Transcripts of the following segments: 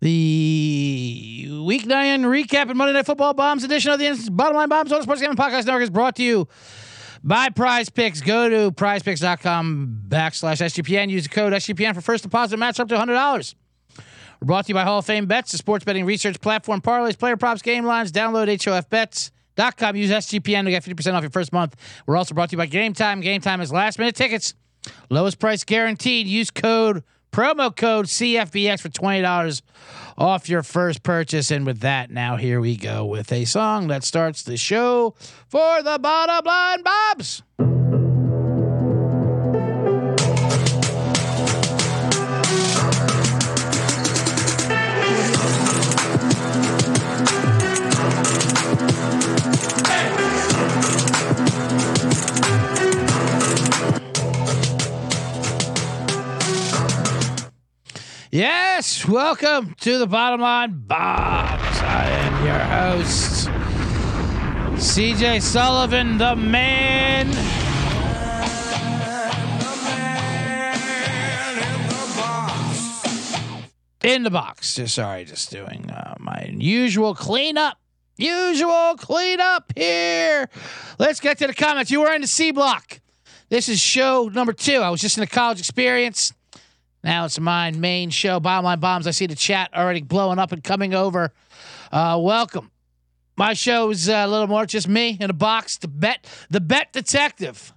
The Week 9 recap and Monday Night Football Bombs edition of the Bottom Line Bombs on the Sports Gaming Podcast Network is brought to you by Prize Picks. Go to prizepicks.com backslash SGPN. Use the code SGPN for first deposit match up to $100. We're brought to you by Hall of Fame Bets, the sports betting research platform, parlays, player props, game lines. Download HOFBets.com. Use SGPN to get 50% off your first month. We're also brought to you by Game Time. Game Time is last minute tickets. Lowest price guaranteed. Use code promo code CFBX for $20 off your first purchase. And with that, now here we go with a song that starts the show for the bottom line Bombs. Yes, welcome to the bottom line, Bombs. I am your host, CJ Sullivan, the man. In the box. Just sorry, just doing uh, my usual cleanup. Usual cleanup here. Let's get to the comments. You were in the C block. This is show number two. I was just in a college experience. Now it's my main show, Line Bombs. I see the chat already blowing up and coming over. Uh, welcome. My show is uh, a little more just me in a box. The bet, the bet detective,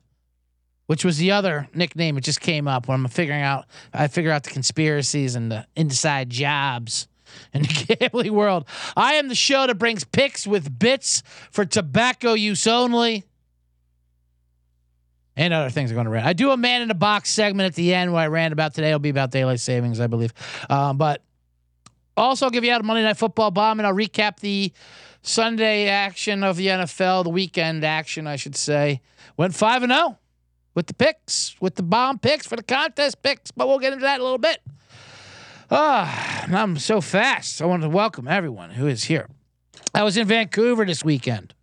which was the other nickname. It just came up when I'm figuring out. I figure out the conspiracies and the inside jobs in the gambling world. I am the show that brings picks with bits for tobacco use only and other things are going to rant. I do a man in a box segment at the end where I rant about today. It'll be about daylight savings, I believe. Um, but also, I'll give you out a Monday Night Football bomb, and I'll recap the Sunday action of the NFL, the weekend action, I should say. Went five and zero with the picks, with the bomb picks for the contest picks. But we'll get into that in a little bit. Ah, I'm so fast. I want to welcome everyone who is here. I was in Vancouver this weekend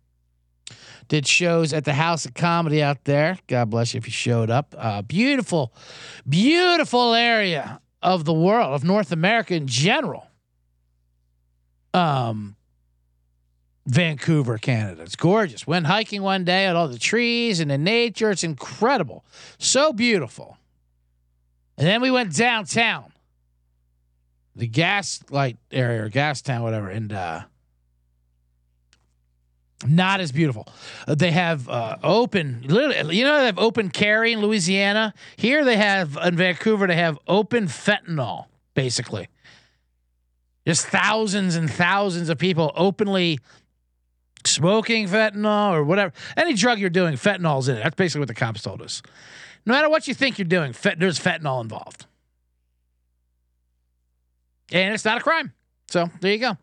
did shows at the House of Comedy out there. God bless you if you showed up. Uh, beautiful, beautiful area of the world, of North America in general. Um, Vancouver, Canada. It's gorgeous. Went hiking one day at all the trees and the nature. It's incredible. So beautiful. And then we went downtown, the gas light area or gas town, whatever. And uh, not as beautiful. Uh, they have uh, open, you know, they have open carry in Louisiana. Here they have in Vancouver, they have open fentanyl, basically. Just thousands and thousands of people openly smoking fentanyl or whatever. Any drug you're doing, fentanyl's in it. That's basically what the cops told us. No matter what you think you're doing, fet- there's fentanyl involved. And it's not a crime. So there you go.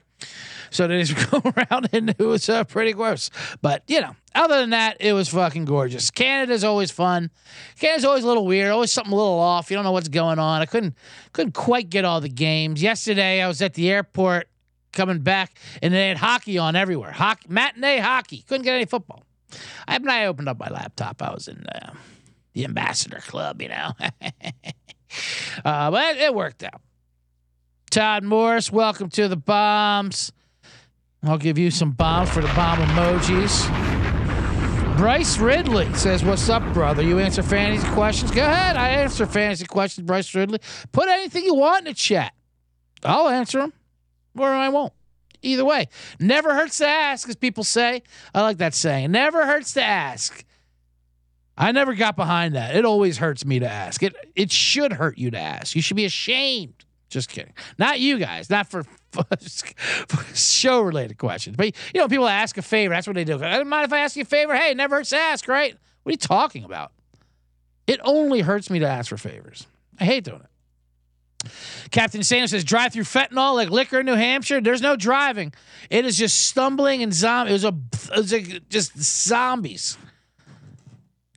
So they just go around and it was uh, pretty gross. But, you know, other than that, it was fucking gorgeous. Canada's always fun. Canada's always a little weird, always something a little off. You don't know what's going on. I couldn't couldn't quite get all the games. Yesterday, I was at the airport coming back, and they had hockey on everywhere. Hockey, matinee hockey. Couldn't get any football. I, when I opened up my laptop, I was in uh, the Ambassador Club, you know. uh, but it, it worked out. Todd Morris, welcome to the Bombs. I'll give you some bombs for the bomb emojis. Bryce Ridley says, What's up, brother? You answer fantasy questions? Go ahead. I answer fantasy questions, Bryce Ridley. Put anything you want in the chat. I'll answer them, or I won't. Either way, never hurts to ask, as people say. I like that saying. Never hurts to ask. I never got behind that. It always hurts me to ask. It it should hurt you to ask. You should be ashamed. Just kidding. Not you guys. Not for show related questions. But you know, people ask a favor. That's what they do. I don't mind if I ask you a favor. Hey, never hurts to ask, right? What are you talking about? It only hurts me to ask for favors. I hate doing it. Captain Sanders says drive through fentanyl like liquor in New Hampshire. There's no driving. It is just stumbling and zombie. It was a it was just zombies.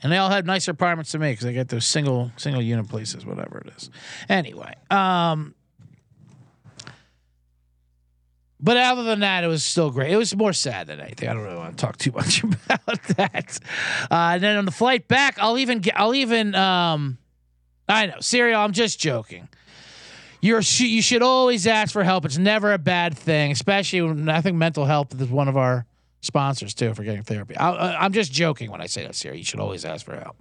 And they all had nicer apartments than me because they get those single single unit places, whatever it is. Anyway, um, but other than that, it was still great. It was more sad than anything. I don't really want to talk too much about that. Uh, and then on the flight back, I'll even get, I'll even, um, I know, Serial, I'm just joking. you're you should always ask for help. It's never a bad thing, especially when I think mental health is one of our sponsors too for getting therapy. I, am just joking when I say that, here. You should always ask for help.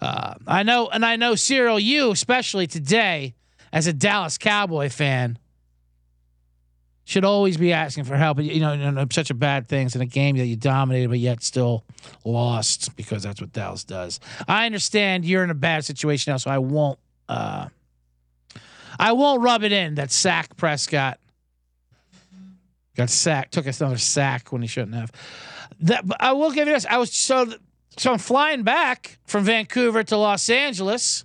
Uh, I know, and I know, Cyril, you especially today as a Dallas Cowboy fan should always be asking for help. You know, such a bad things in a game that you dominated, but yet still lost because that's what Dallas does. I understand you're in a bad situation now, so I won't. Uh, I won't rub it in that sack Prescott got sacked, took another sack when he shouldn't have. That I will give you this. I was so so I'm flying back from Vancouver to Los Angeles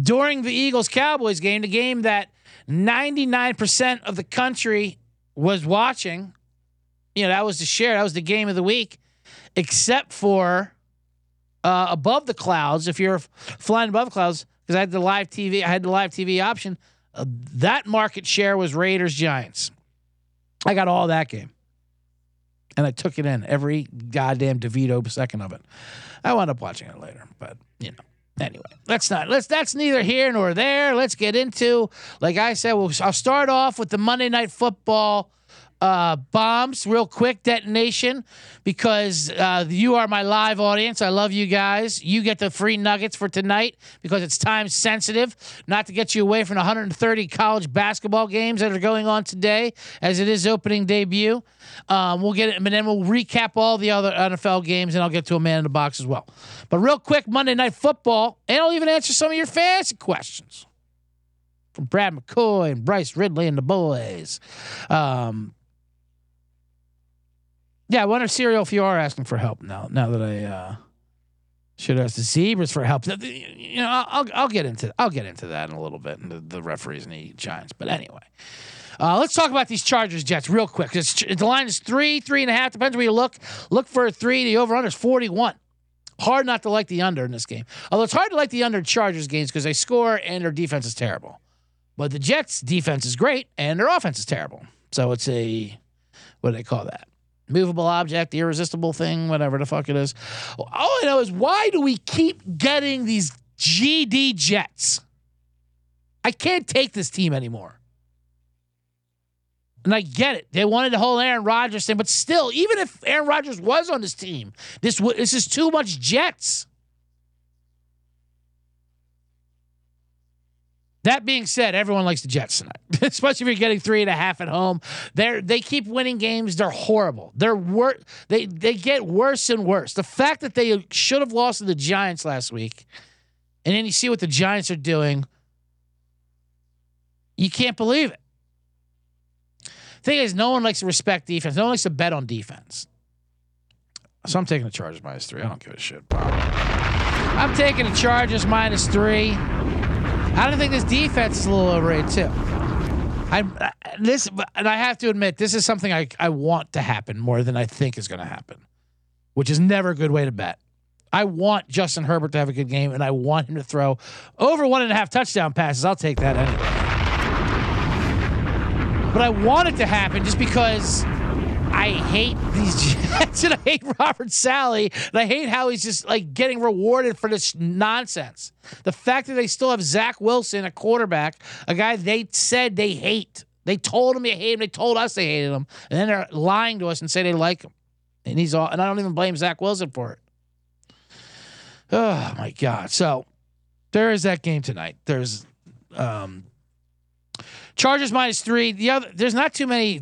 during the Eagles Cowboys game, the game that 99% of the country was watching. You know, that was the share, that was the game of the week, except for uh, above the clouds. If you're flying above clouds, because I had the live TV, I had the live TV option. Uh, that market share was Raiders Giants. I got all that game. And I took it in every goddamn DeVito second of it. I wound up watching it later, but you know. Anyway, let's not let's that's neither here nor there. Let's get into like I said, we'll, I'll start off with the Monday night football uh, bombs real quick detonation because uh, you are my live audience. I love you guys. You get the free nuggets for tonight because it's time sensitive, not to get you away from 130 college basketball games that are going on today, as it is opening debut. Um, we'll get it, and then we'll recap all the other NFL games, and I'll get to a man in the box as well. But real quick, Monday Night Football, and I'll even answer some of your fantasy questions from Brad McCoy and Bryce Ridley and the boys. Um, yeah, I wonder, Serial, if you are asking for help now. Now that I uh, should ask the Zebras for help. You know, I'll I'll get into I'll get into that in a little bit, and the, the referees and the Giants. But anyway, uh, let's talk about these Chargers Jets real quick. It's, The line is three, three and a half. Depends where you look. Look for a three. The over under is forty one. Hard not to like the under in this game. Although it's hard to like the under Chargers games because they score and their defense is terrible. But the Jets' defense is great and their offense is terrible. So it's a what do they call that? Movable object, the irresistible thing, whatever the fuck it is. All I know is why do we keep getting these GD Jets? I can't take this team anymore. And I get it. They wanted the whole Aaron Rodgers thing, but still, even if Aaron Rodgers was on this team, this this is too much Jets. That being said, everyone likes the Jets tonight, especially if you're getting three and a half at home. They they keep winning games. They're horrible. They're wor- They they get worse and worse. The fact that they should have lost to the Giants last week, and then you see what the Giants are doing, you can't believe it. Thing is, no one likes to respect defense. No one likes to bet on defense. So I'm taking the Chargers minus three. I don't give a shit. Bob. I'm taking the Chargers minus three. I don't think this defense is a little overrated too. I this and I have to admit this is something I I want to happen more than I think is going to happen, which is never a good way to bet. I want Justin Herbert to have a good game, and I want him to throw over one and a half touchdown passes. I'll take that anyway. But I want it to happen just because I hate these Jets and I hate Robert Saleh and I hate how he's just like getting rewarded for this nonsense. The fact that they still have Zach Wilson, a quarterback, a guy they said they hate. They told him they hate him. They told us they hated him, and then they're lying to us and say they like him. And he's all. And I don't even blame Zach Wilson for it. Oh my God! So there is that game tonight. There's um, Chargers minus three. The other there's not too many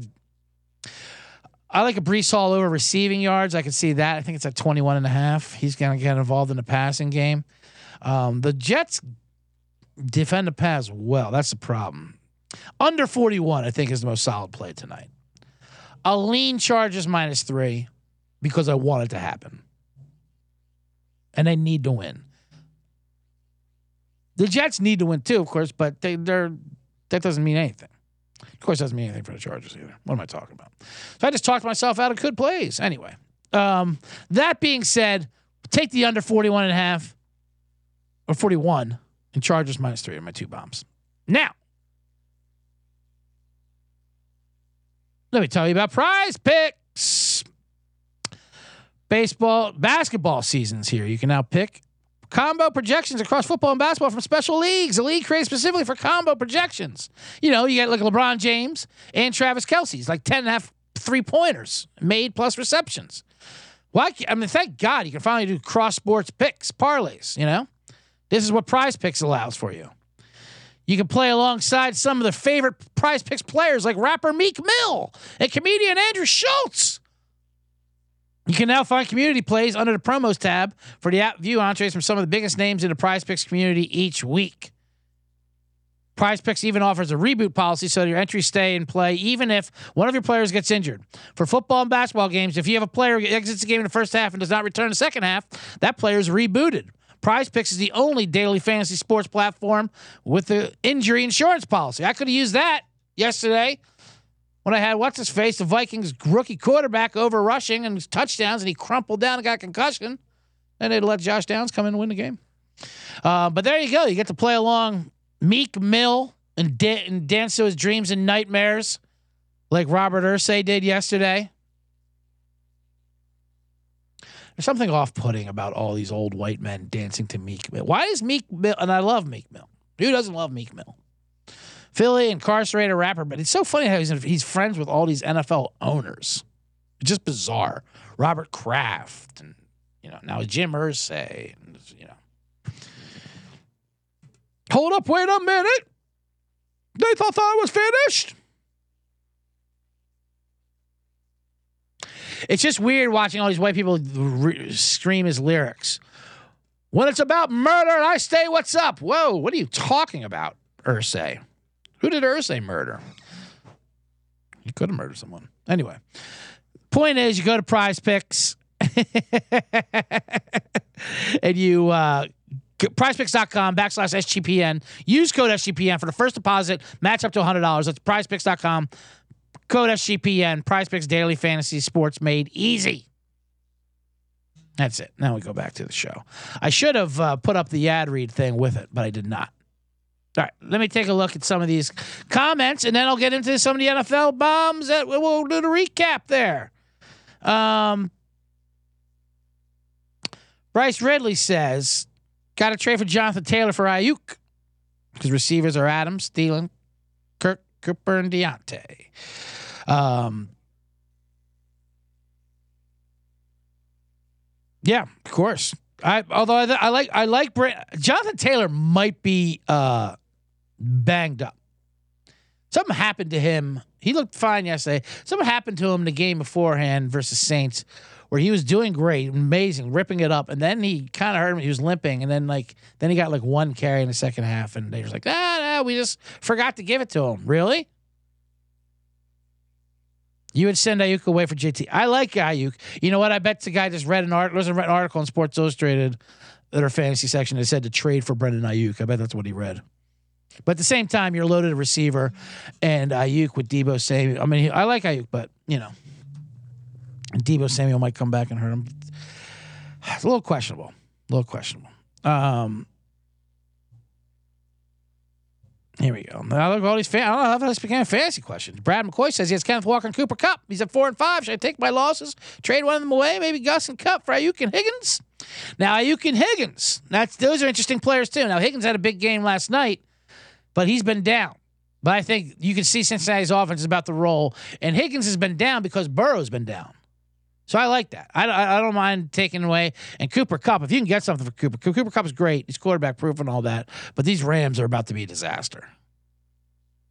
I like a Breece Hall over receiving yards. I can see that. I think it's at 21 and a half. He's going to get involved in the passing game. Um, the Jets defend the pass well. That's the problem. Under 41, I think, is the most solid play tonight. A lean Chargers minus three because I want it to happen. And they need to win. The Jets need to win too, of course, but they, they're that doesn't mean anything. Of course, doesn't mean anything for the Chargers either. What am I talking about? So I just talked myself out of good plays. Anyway, um, that being said, take the under 41 and a half or 41 and Chargers minus three are my two bombs. Now, let me tell you about prize picks. Baseball, basketball seasons here. You can now pick combo projections across football and basketball from special leagues. A league created specifically for combo projections. You know, you got like LeBron James and Travis Kelce's like 10 and a half three pointers made plus receptions. Why? I mean, thank God you can finally do cross sports picks, parlays, you know? This is what prize picks allows for you. You can play alongside some of the favorite prize picks players like rapper Meek Mill and comedian Andrew Schulz. You can now find community plays under the promos tab for the app view entrees from some of the biggest names in the prize picks community each week. Prize Picks even offers a reboot policy so your entries stay in play even if one of your players gets injured. For football and basketball games, if you have a player who exits the game in the first half and does not return in the second half, that player is rebooted. Prize Picks is the only daily fantasy sports platform with the injury insurance policy. I could have used that yesterday when I had what's his face, the Vikings rookie quarterback over rushing and touchdowns, and he crumpled down and got concussion. And they'd let Josh Downs come in and win the game. Uh, but there you go. You get to play along Meek Mill and, da- and dance to his dreams and nightmares, like Robert Irsay did yesterday. There's something off-putting about all these old white men dancing to Meek Mill. Why is Meek Mill? And I love Meek Mill. Who doesn't love Meek Mill? Philly incarcerated rapper, but it's so funny how he's he's friends with all these NFL owners. It's just bizarre. Robert Kraft and you know now Jim Irsay, and, you know. Hold up, wait a minute. They thought I was finished. It's just weird watching all these white people re- scream his lyrics. When it's about murder, and I stay, what's up? Whoa, what are you talking about, Irsay? Who did Irsay murder? He could have murdered someone. Anyway, point is, you go to Prize Picks and you uh, prizepicks.com backslash SGPN. Use code SGPN for the first deposit. Match up to $100. That's prizepicks.com. Code SGPN. Prize Picks Daily Fantasy Sports made easy. That's it. Now we go back to the show. I should have uh, put up the ad read thing with it, but I did not. All right, let me take a look at some of these comments, and then I'll get into some of the NFL bombs. That we'll do the recap there. Um, Bryce Ridley says, "Got to trade for Jonathan Taylor for Aiyuk because receivers are Adams, Thielen, Kirk, Cooper, and Diontae." Um, yeah, of course. I although I, I like I like Jonathan Taylor might be uh banged up. Something happened to him. He looked fine yesterday. Something happened to him in the game beforehand versus Saints, where he was doing great, amazing, ripping it up, and then he kind of hurt him. He was limping, and then like then he got like one carry in the second half, and they were like, ah, nah, we just forgot to give it to him. Really? You would send Aiyuk away for JT. I like Aiyuk. You know what? I bet the guy just read an article. Was an article in Sports Illustrated, their fantasy section. That said to trade for Brandon Aiyuk. I bet that's what he read. But at the same time, you're loaded a receiver, and Aiyuk with Deebo Samuel. I mean, I like Aiyuk, but you know, Deebo Samuel might come back and hurt him. It's a little questionable. A little questionable. Um, here we go. Now look at all these. I don't know how this became a fantasy question. Brad McCoy says he has Kenneth Walker and Cooper Kupp. He's at four and five. Should I take my losses, trade one of them away? Maybe Gus and Kupp for Aiyuk and Higgins. Now Aiyuk and Higgins. That's those are interesting players too. Now Higgins had a big game last night, but he's been down. But I think you can see Cincinnati's offense is about to roll, and Higgins has been down because Burrow's been down. So I like that. I, I, don't mind taking away. And Cooper Kupp, if you can get something for Cooper, Cooper Kupp is great. He's quarterback proof and all that. But these Rams are about to be a disaster.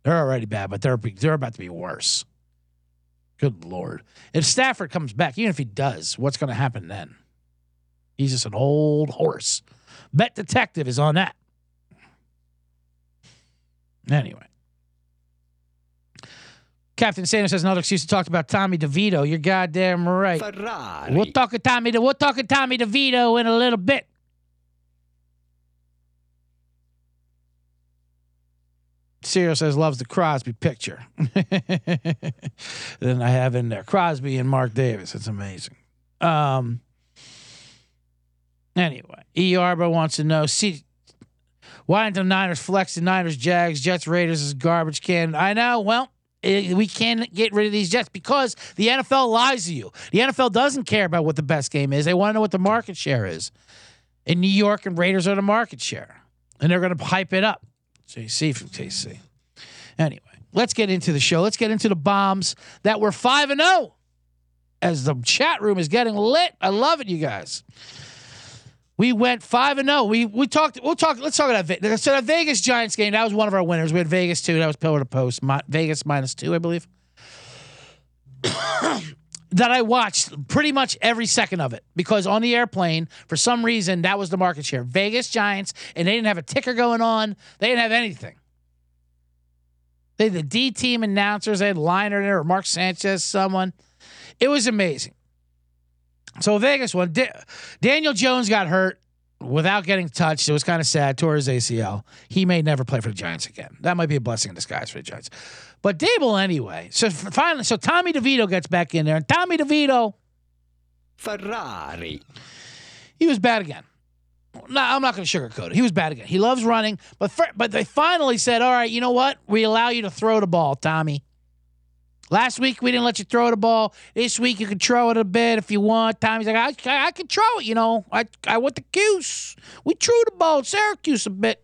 They're already bad, but they're they're about to be worse. Good lord! If Stafford comes back, even if he does, what's going to happen then? He's just an old horse. Bet detective is on that. Anyway. Captain Sanders has another excuse to talk about Tommy DeVito. You're goddamn right. Ferrari. We'll talk to Tommy. De- we'll talk to Tommy DeVito in a little bit. Cyril says loves the Crosby picture. then I have in there Crosby and Mark Davis. It's amazing. Um. Anyway, E. Arbo wants to know: See, why didn't the Niners flex the Niners, Jags, Jets, Raiders is garbage can? I know. Well, eh, we can't get rid of these Jets because the NFL lies to you. The NFL doesn't care about what the best game is. They want to know what the market share is. In New York and Raiders are the market share. And they're going to hype it up. JC from KC. Anyway, let's get into the show. Let's get into the bombs that were 5 and 0 as the chat room is getting lit. I love it, you guys. We went five and zero. We we talked. We'll talk. Let's talk about Vegas. So that Vegas Giants game. That was one of our winners. We had Vegas two. That was pillar to post. My, Vegas minus two, I believe. that I watched pretty much every second of it because on the airplane, for some reason, that was the market share. Vegas Giants, and they didn't have a ticker going on. They didn't have anything. They had the D team announcers. They had Liner there or Mark Sanchez, someone. It was amazing. So Vegas won. Da- Daniel Jones got hurt without getting touched. It was kind of sad. Tore his ACL. He may never play for the Giants again. That might be a blessing in disguise for the Giants. But Daboll anyway. So finally, so Tommy DeVito gets back in there, and Tommy DeVito, Ferrari. he was bad again. No, I'm not going to sugarcoat it. He was bad again. He loves running, but for, but they finally said, "All right, you know what? We allow you to throw the ball, Tommy." Last week we didn't let you throw the ball. This week you can throw it a bit if you want. Tommy's like, I, I, I can throw it. You know, I I went to Cuse. We threw the ball at Syracuse a bit.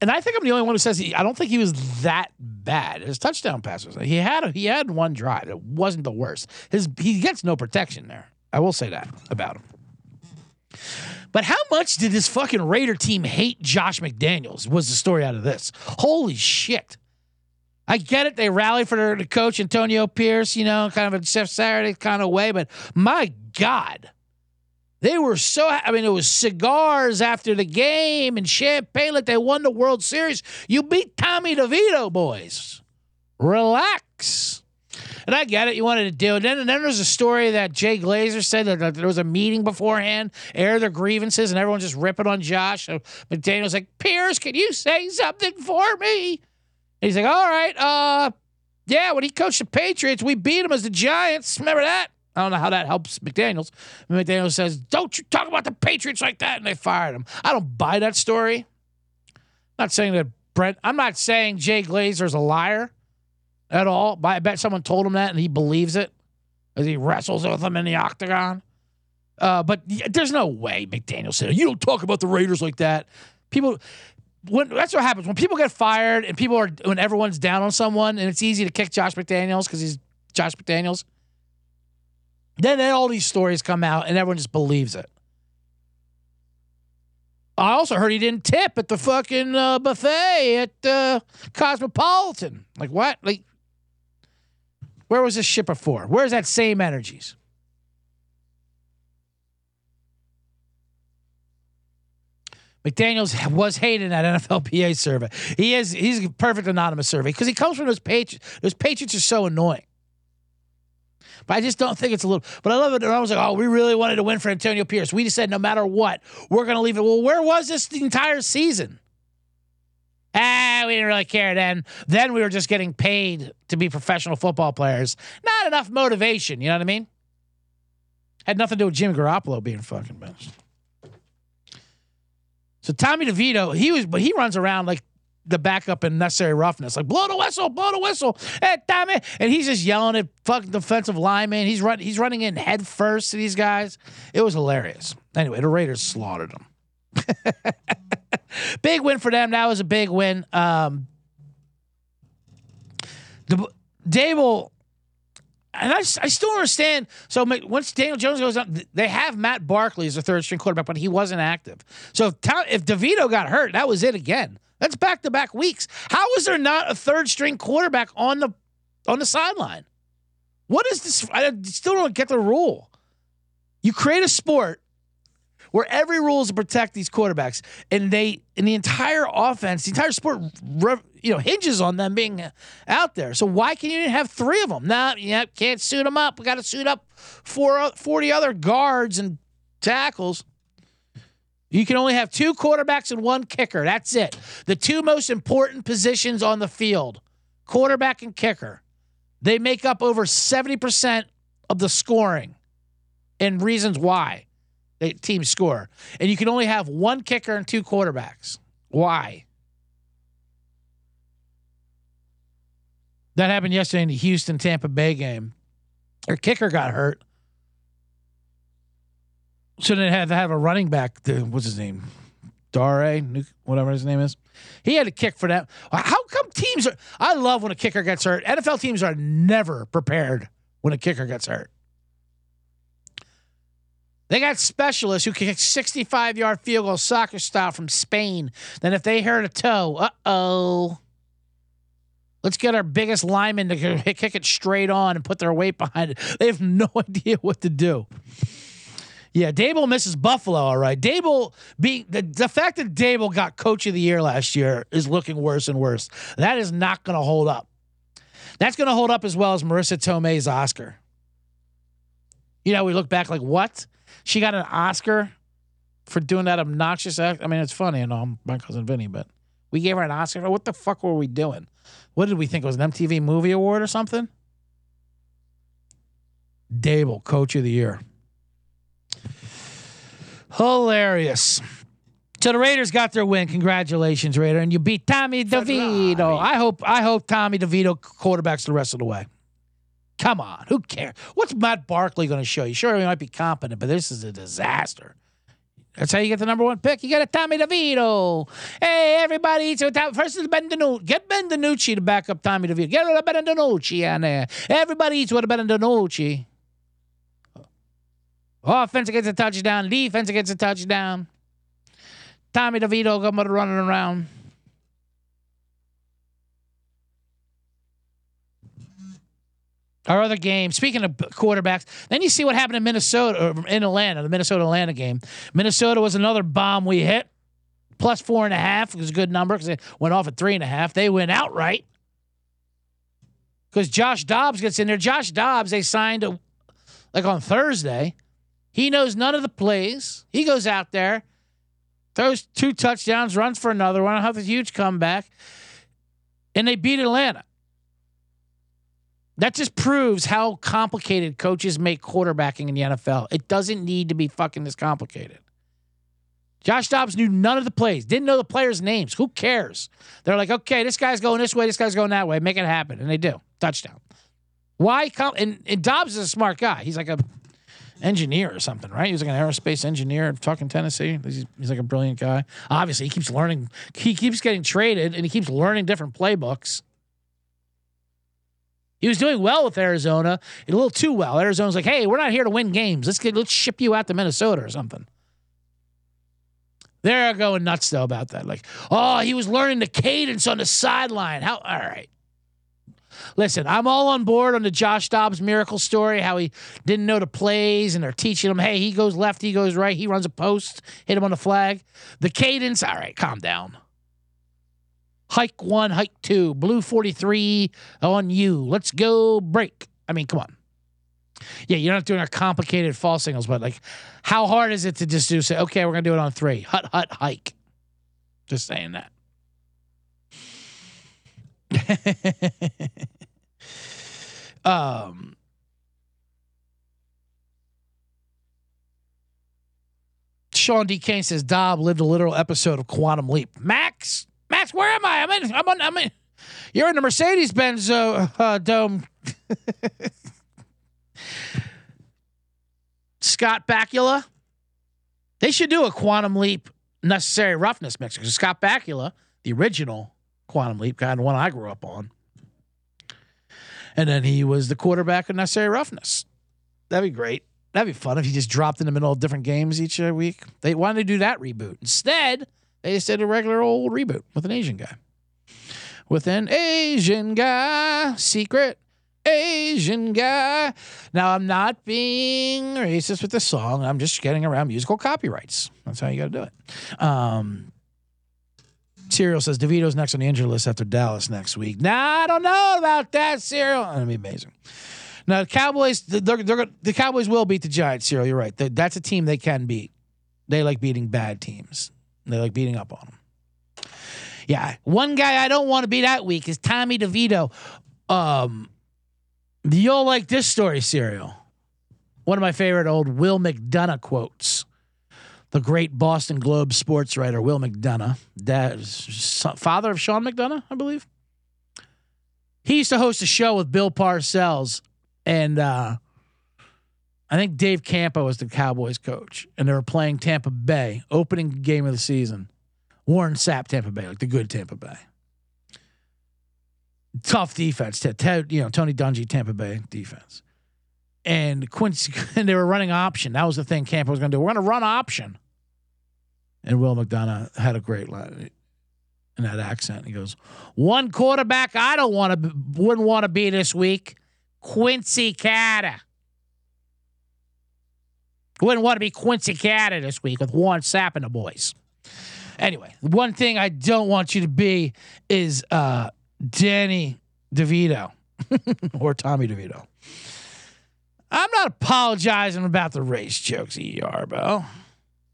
And I think I'm the only one who says he, I don't think he was that bad. His touchdown passes. He had a, he had one drive. It wasn't the worst. His he gets no protection there. I will say that about him. But how much did this fucking Raider team hate Josh McDaniels? Was the story out of this? Holy shit! I get it. They rallied for their the coach Antonio Pierce, you know, kind of a Saturday kind of way. But my God, they were so. I mean, it was cigars after the game and champagne like they won the World Series. You beat Tommy DeVito, boys. Relax. And I get it. You wanted to do it. Then, and then there's a story that Jay Glazer said that, that there was a meeting beforehand, air their grievances, and everyone just ripping on Josh. So McDaniel's like, Pierce, can you say something for me? He's like, all right. Uh, yeah, when he coached the Patriots, we beat him as the Giants. Remember that? I don't know how that helps McDaniels. McDaniels says, don't you talk about the Patriots like that. And they fired him. I don't buy that story. I'm not saying that Brent, I'm not saying Jay Glazer's a liar at all. But I bet someone told him that and he believes it as he wrestles with him in the octagon. Uh, but there's no way McDaniel said, you don't talk about the Raiders like that. People, when that's what happens when people get fired and people are when everyone's down on someone and it's easy to kick Josh McDaniels because he's Josh McDaniels. Then, then all these stories come out and everyone just believes it. I also heard he didn't tip at the fucking uh, buffet at uh, Cosmopolitan. Like what? Like where was this shit before? Where's that same energies? McDaniels was hated in that NFLPA survey. He is he's a perfect anonymous survey because he comes from those Patriots. Those Patriots are so annoying. But I just don't think it's a little. But I love it. And I was like, oh, we really wanted to win for Antonio Pierce. We just said no matter what, we're going to leave it. Well, where was this the entire season? Ah, we didn't really care then. Then we were just getting paid to be professional football players. Not enough motivation. You know what I mean? Had nothing to do with Jimmy Garoppolo being fucking benched. So Tommy DeVito, he was, but he runs around like the backup in necessary roughness, like blow the whistle, blow the whistle, hey Tommy, and he's just yelling at fucking defensive linemen. He's run, he's running in head first to these guys. It was hilarious. Anyway, the Raiders slaughtered them. big win for them. That was a big win. Um, the Daboll, and I, I still understand. So once Daniel Jones goes on, they have Matt Barkley as a third string quarterback, but he wasn't active. So if if Devito got hurt, that was it again. That's back to back weeks. How is there not a third string quarterback on the on the sideline? What is this? I still don't get the rule. You create a sport where every rule is to protect these quarterbacks, and they and the entire offense, the entire sport, you know, hinges on them being out there. So why can you have three of them? Nah, yeah, can't suit them up. We got to suit up four, 40 other guards and tackles. You can only have two quarterbacks and one kicker. That's it. The two most important positions on the field, quarterback and kicker. They make up over 70% of the scoring and reasons why they teams score. And you can only have one kicker and two quarterbacks. Why? That happened yesterday in the Houston Tampa Bay game. Their kicker got hurt. So they had to have a running back. The, what's his name? Dare, whatever his name is. He had to kick for that. How come teams are? I love when a kicker gets hurt. NFL teams are never prepared when a kicker gets hurt. They got specialists who can kick 65 yard field goal soccer style from Spain. Then, if they hurt a toe, uh oh. Let's get our biggest lineman to kick it straight on and put their weight behind it. They have no idea what to do. Yeah, Daboll misses Buffalo. All right, Daboll being the, the fact that Daboll got Coach of the Year last year is looking worse and worse. That is not going to hold up. That's going to hold up as well as Marisa Tomei's Oscar. You know, we look back like what she got an Oscar for doing that obnoxious act. I mean, it's funny, you know, I'm my cousin Vinny, but we gave her an Oscar. What the fuck were we doing? What did we think it was an MTV Movie Award or something? Daboll, Coach of the Year. Hilarious. So the Raiders got their win. Congratulations, Raider, and you beat Tommy DeVito. I hope I hope Tommy DeVito quarterbacks the rest of the way. Come on, who cares? What's Matt Barkley going to show you? Sure, he might be competent, but this is a disaster. That's how you get the number one pick. You get a Tommy DeVito. Hey, everybody, so first is Ben DiNucci. Get Ben DiNucci to back up Tommy DeVito. Get a Ben DiNucci on there. Everybody eats with a Ben DiNucci. Offense gets a touchdown. Defense gets a touchdown. Tommy DeVito coming running around. Our other game, speaking of quarterbacks, then you see what happened in Minnesota, or in Atlanta, the Minnesota Atlanta game. Minnesota was another bomb we hit. Plus four and a half was a good number because they went off at three and a half. They went outright because Josh Dobbs gets in there. Josh Dobbs, they signed a, like on Thursday. He knows none of the plays. He goes out there, throws two touchdowns, runs for another one, has a huge comeback, and they beat Atlanta. That just proves how complicated coaches make quarterbacking in the NFL. It doesn't need to be fucking this complicated. Josh Dobbs knew none of the plays, didn't know the players' names. Who cares? They're like, okay, this guy's going this way, this guy's going that way. Make it happen. And they do. Touchdown. Why? Come, and, and Dobbs is a smart guy. He's like a engineer or something, right? He was like an aerospace engineer in fucking Tennessee. He's, he's like a brilliant guy. Obviously, he keeps learning. He keeps getting traded and he keeps learning different playbooks. He was doing well with Arizona, a little too well. Arizona's like, hey, we're not here to win games. Let's get let's ship you out to Minnesota or something. They're going nuts though about that. Like, oh, he was learning the cadence on the sideline. How all right. Listen, I'm all on board on the Josh Dobbs miracle story, how he didn't know the plays and they're teaching him, hey, he goes left, he goes right, he runs a post, hit him on the flag. The cadence, all right, calm down. Hike one, hike two, blue 43 on you. Let's go break. I mean, come on. Yeah, you're not doing a complicated fall signals, but like, how hard is it to just do say, okay, we're gonna do it on three, hut hut hike. Just saying that. um, Sean D. Kane says Dobb lived a literal episode of Quantum Leap. Max, Max, where am I? I'm in. I'm on. I'm in. You're in the Mercedes Benz uh, uh, dome. Scott Bakula. They should do a Quantum Leap necessary roughness mix because Scott Bakula, the original Quantum Leap guy, the one I grew up on, and then he was the quarterback of necessary roughness. That'd be great. That'd be fun if he just dropped in the middle of different games each uh, week. They wanted to do that reboot? Instead, they just did a regular old reboot with an Asian guy. With an Asian guy, secret Asian guy. Now, I'm not being racist with the song. I'm just getting around musical copyrights. That's how you got to do it. Um, Serial says DeVito's next on the injury list after Dallas next week. Now, I don't know about that, Serial. That'd be amazing. Now, the Cowboys, they're, they're, the Cowboys will beat the Giants, Serial. You're right. That's a team they can beat. They like beating bad teams. They like beating up on them. Yeah, one guy I don't want to be that week is Tommy DeVito. Um, you'll like this story, Serial. One of my favorite old Will McDonough quotes. The great Boston Globe sports writer Will McDonough, dad, father of Sean McDonough, I believe. He used to host a show with Bill Parcells, and uh, I think Dave Campo was the Cowboys coach, and they were playing Tampa Bay, opening game of the season. Warren Sapp, Tampa Bay, like the good Tampa Bay. Tough defense, Ted, you know Tony Dungy, Tampa Bay defense, and Quincy. And they were running option. That was the thing Campo was going to do. We're going to run option. And Will McDonough had a great line in that accent. He goes, "One quarterback I don't want to, wouldn't want to be this week, Quincy Carter." Wouldn't want to be Quincy Carter this week with Warren Sapp and the boys. Anyway, one thing I don't want you to be is uh, Danny DeVito or Tommy DeVito. I'm not apologizing about the race jokes, E. I'm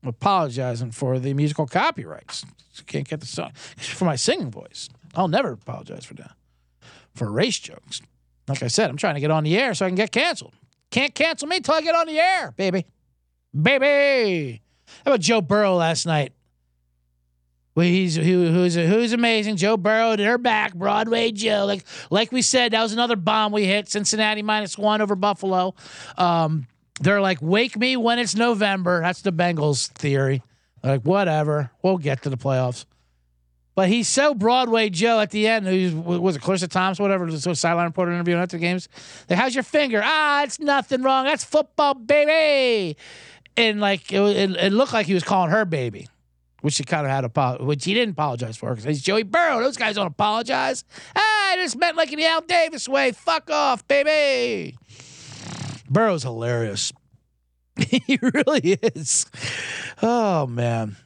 apologizing for the musical copyrights. Can't get the song for my singing voice. I'll never apologize for that. For race jokes. Like I said, I'm trying to get on the air so I can get canceled. Can't cancel me till I get on the air, baby. Baby. How about Joe Burrow last night? Well, he's who, who's who's amazing. Joe Burrow, they're back. Broadway Joe, like like we said, that was another bomb we hit. Cincinnati minus one over Buffalo. Um, they're like, wake me when it's November. That's the Bengals theory. Like whatever, we'll get to the playoffs. But he's so Broadway Joe at the end. Who's was it Charissa Thompson, whatever, the sideline reporter interview after the games. Like, how's your finger? Ah, it's nothing wrong. That's football, baby. And like it, it, it looked like he was calling her baby which he kind of had a which he didn't apologize for because he's Joey Burrow. Those guys don't apologize. I just meant like in the Al Davis way. Fuck off, baby. Burrow's hilarious. he really is. Oh man.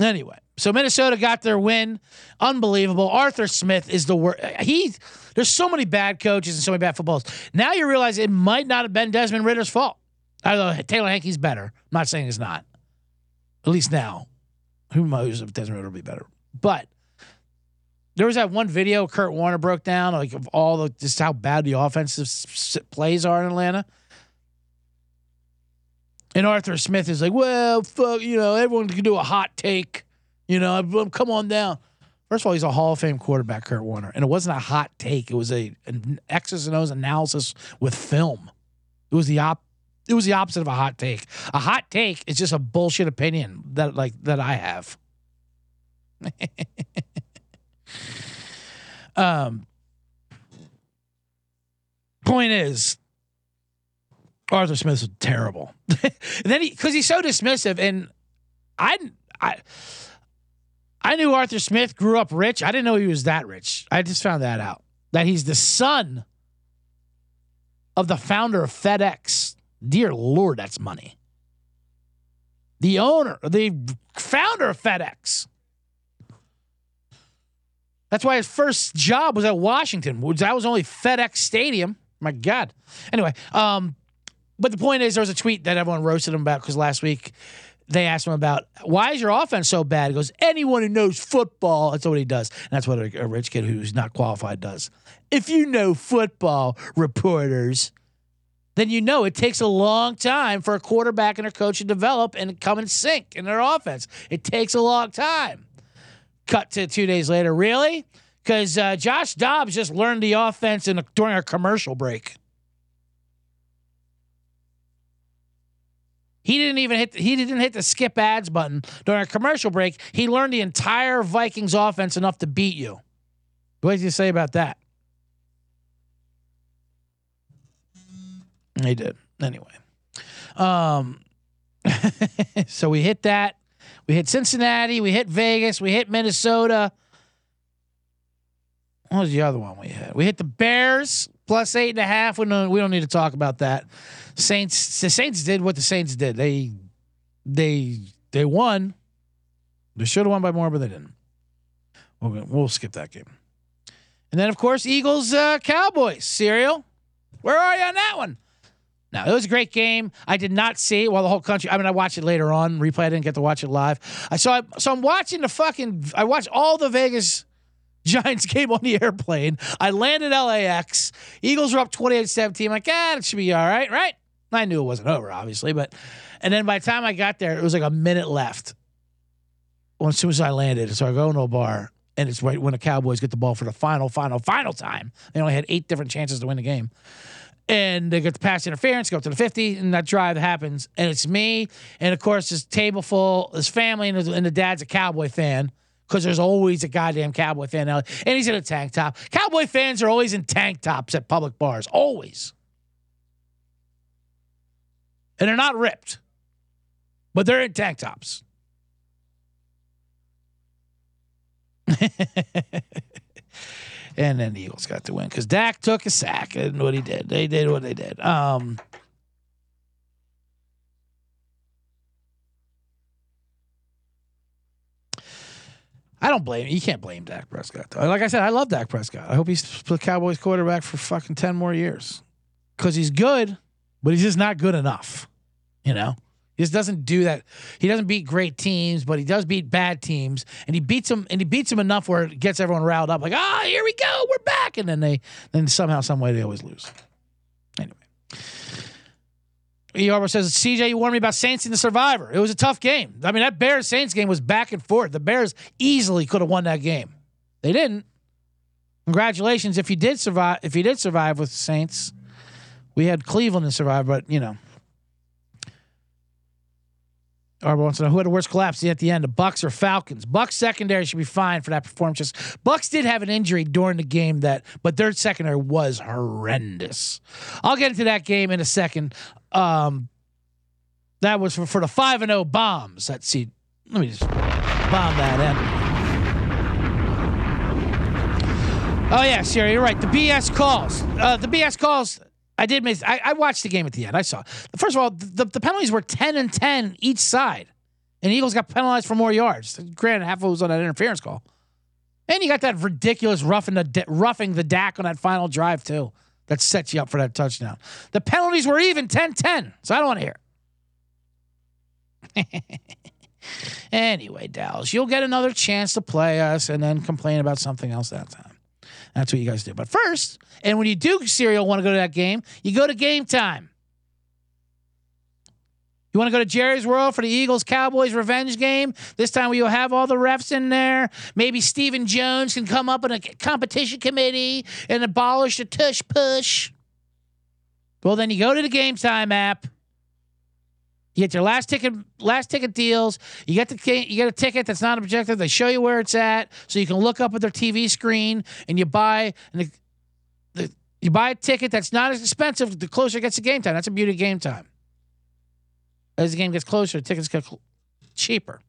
Anyway, so Minnesota got their win. Unbelievable. Arthur Smith is the worst. He there's so many bad coaches and so many bad footballs. Now you realize it might not have been Desmond Ridder's fault. I know Taylor Heinicke's better. I'm not saying it's not. At least now. Who knows if Desmond Ridder will be better? But there was that one video Kurt Warner broke down, like of all the just how bad the offensive plays are in Atlanta. And Arthur Smith is like, well, fuck, you know, everyone can do a hot take. You know, come on down. First of all, he's a Hall of Fame quarterback, Kurt Warner, and it wasn't a hot take. It was a an X's and O's analysis with film. It was the op. It was the opposite of a hot take. A hot take is just a bullshit opinion that like that I have. um. Point is, Arthur Smith was terrible. then he, because he's so dismissive, and I, I, I knew Arthur Smith grew up rich. I didn't know he was that rich. I just found that out. That he's the son of the founder of FedEx. Dear Lord, that's money. The owner, the founder of FedEx. That's why his first job was at Washington. That was only FedEx Stadium. My God. Anyway, um, but the point is, there was a tweet that everyone roasted him about because last week they asked him about why is your offense so bad. He goes, anyone who knows football, that's what he does. And that's what a, a rich kid who's not qualified does. If you know football, reporters, then you know it takes a long time for a quarterback and a coach to develop and come and sync in their offense. It takes a long time. Cut to two days later. Really? Because uh, Josh Dobbs just learned the offense in a, during a commercial break. He didn't even hit. The, he didn't hit the skip ads button during a commercial break. He learned the entire Vikings offense enough to beat you. What did you say about that? He did. Anyway. Um, so we hit that. We hit Cincinnati. We hit Vegas. We hit Minnesota. What was the other one we hit? We hit the Bears plus eight and a half. We don't, we don't need to talk about that. Saints. The Saints did what the Saints did. They they they won. They should have won by more, but they didn't. We'll, we'll skip that game. And then, of course, Eagles uh, Cowboys. Serial. Where are you on that one? Now, it was a great game. I did not see it while the whole country. I mean, I watched it later on. Replay. I didn't get to watch it live. I saw. So I'm watching the fucking. I watched all the Vegas Giants game on the airplane. I landed LAX. Eagles were up 28-17. I'm like, ah, it should be all right, right? I knew it wasn't over, obviously, but and then by the time I got there, it was like a minute left. Well, as soon as I landed, so I go into a bar, and it's right when the Cowboys get the ball for the final, final, final time. They only had eight different chances to win the game and they get the pass interference, go up to the 50, and that drive happens. And it's me, and of course, this table full, his family, and, and the dad's a Cowboy fan because there's always a goddamn Cowboy fan. out, And he's in a tank top. Cowboy fans are always in tank tops at public bars, always. And they're not ripped, but they're in tank tops. and then the Eagles got to win because Dak took a sack and what he did. They did what they did. Um, I don't blame you. Can't blame Dak Prescott. Though. Like I said, I love Dak Prescott. I hope he's the Cowboys quarterback for fucking ten more years because he's good, but he's just not good enough. You know, he just doesn't do that. He doesn't beat great teams, but he does beat bad teams, and he beats them and he beats them enough where it gets everyone riled up. Like, ah, oh, here we go, we're back, and then they then somehow, some way, they always lose. Anyway. E. Says, CJ, you warned me about Saints in the Survivor. It was a tough game. I mean, that Bears Saints game was back and forth. The Bears easily could have won that game. They didn't. Congratulations if you did survive. If you did survive with Saints, we had Cleveland to survive, but you know. Arbor wants to know who had the worst collapse at the end, the Bucs or Falcons. Bucs secondary should be fine for that performance. Bucs did have an injury during the game that, but their secondary was horrendous. I'll get into that game in a second. Um, that was for, for the five and zero bombs. Let's see. Let me just bomb that in. Oh yeah, Siri, you're right. The BS calls. Uh, the BS calls. I did miss. I, I, watched the game at the end. I saw. First of all, the, the penalties were ten and ten each side, and Eagles got penalized for more yards. Granted, half of it was on that interference call, and you got that ridiculous roughing the roughing the Dak on that final drive too. That sets you up for that touchdown. The penalties were even 10-10, so I don't want to hear. anyway, Dallas, you'll get another chance to play us and then complain about something else that time. That's what you guys do. But first, and when you do serial want to go to that game, you go to game time. You want to go to Jerry's World for the Eagles Cowboys revenge game? This time we'll have all the refs in there. Maybe Stephen Jones can come up in a competition committee and abolish the tush push. Well, then you go to the game time app. You get your last ticket, last ticket deals. You get the you get a ticket that's not objective. They show you where it's at, so you can look up at their TV screen and you buy and the, the you buy a ticket that's not as expensive. The closer it gets to game time, that's a beauty of game time. As the game gets closer, tickets get cheaper.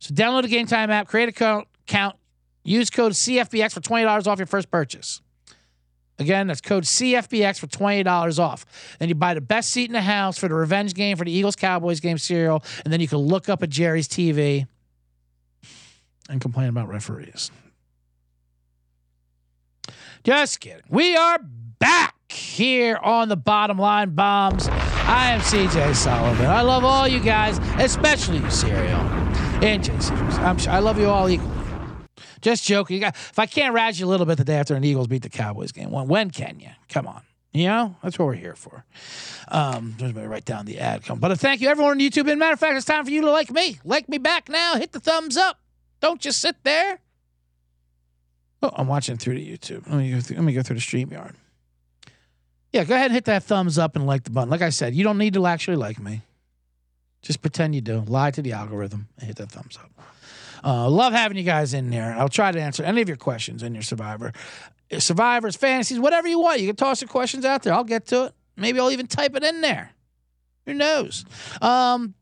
So download the Game Time app, create a account, use code CFBX for twenty dollars off your first purchase. Again, that's code CFBX for $20 off. Then you buy the best seat in the house for the revenge game for the Eagles Cowboys game cereal, and then you can look up at Jerry's TV and complain about referees. Just kidding. We are back here on the bottom line bombs. I am CJ Sullivan. I love all you guys, especially you, Cereal and Jason. I'm I love you all equally. Just joking. If I can't razz you a little bit the day after an Eagles beat the Cowboys game, when, when can you? Come on. You know, that's what we're here for. Um, me write down the ad. Come, but thank you everyone on YouTube. And matter of fact, it's time for you to like me. Like me back now. Hit the thumbs up. Don't just sit there. Oh, I'm watching through the YouTube. Let me go through, let me go through the StreamYard. Yeah, go ahead and hit that thumbs up and like the button. Like I said, you don't need to actually like me. Just pretend you do. Lie to the algorithm and hit that thumbs up. Uh, love having you guys in there. I'll try to answer any of your questions in your Survivor. Survivors, fantasies, whatever you want. You can toss your questions out there. I'll get to it. Maybe I'll even type it in there. Who knows? Um,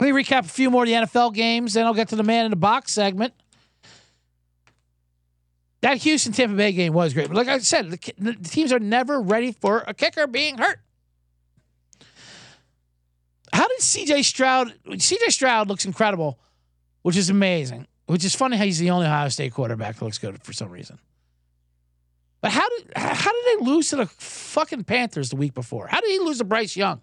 let me recap a few more of the NFL games, then I'll get to the man in the box segment. That Houston Tampa Bay game was great. But like I said, the, the teams are never ready for a kicker being hurt. How did CJ Stroud? CJ Stroud looks incredible which is amazing. Which is funny how he's the only Ohio State quarterback that looks good for some reason. But how did how did they lose to the fucking Panthers the week before? How did he lose to Bryce Young?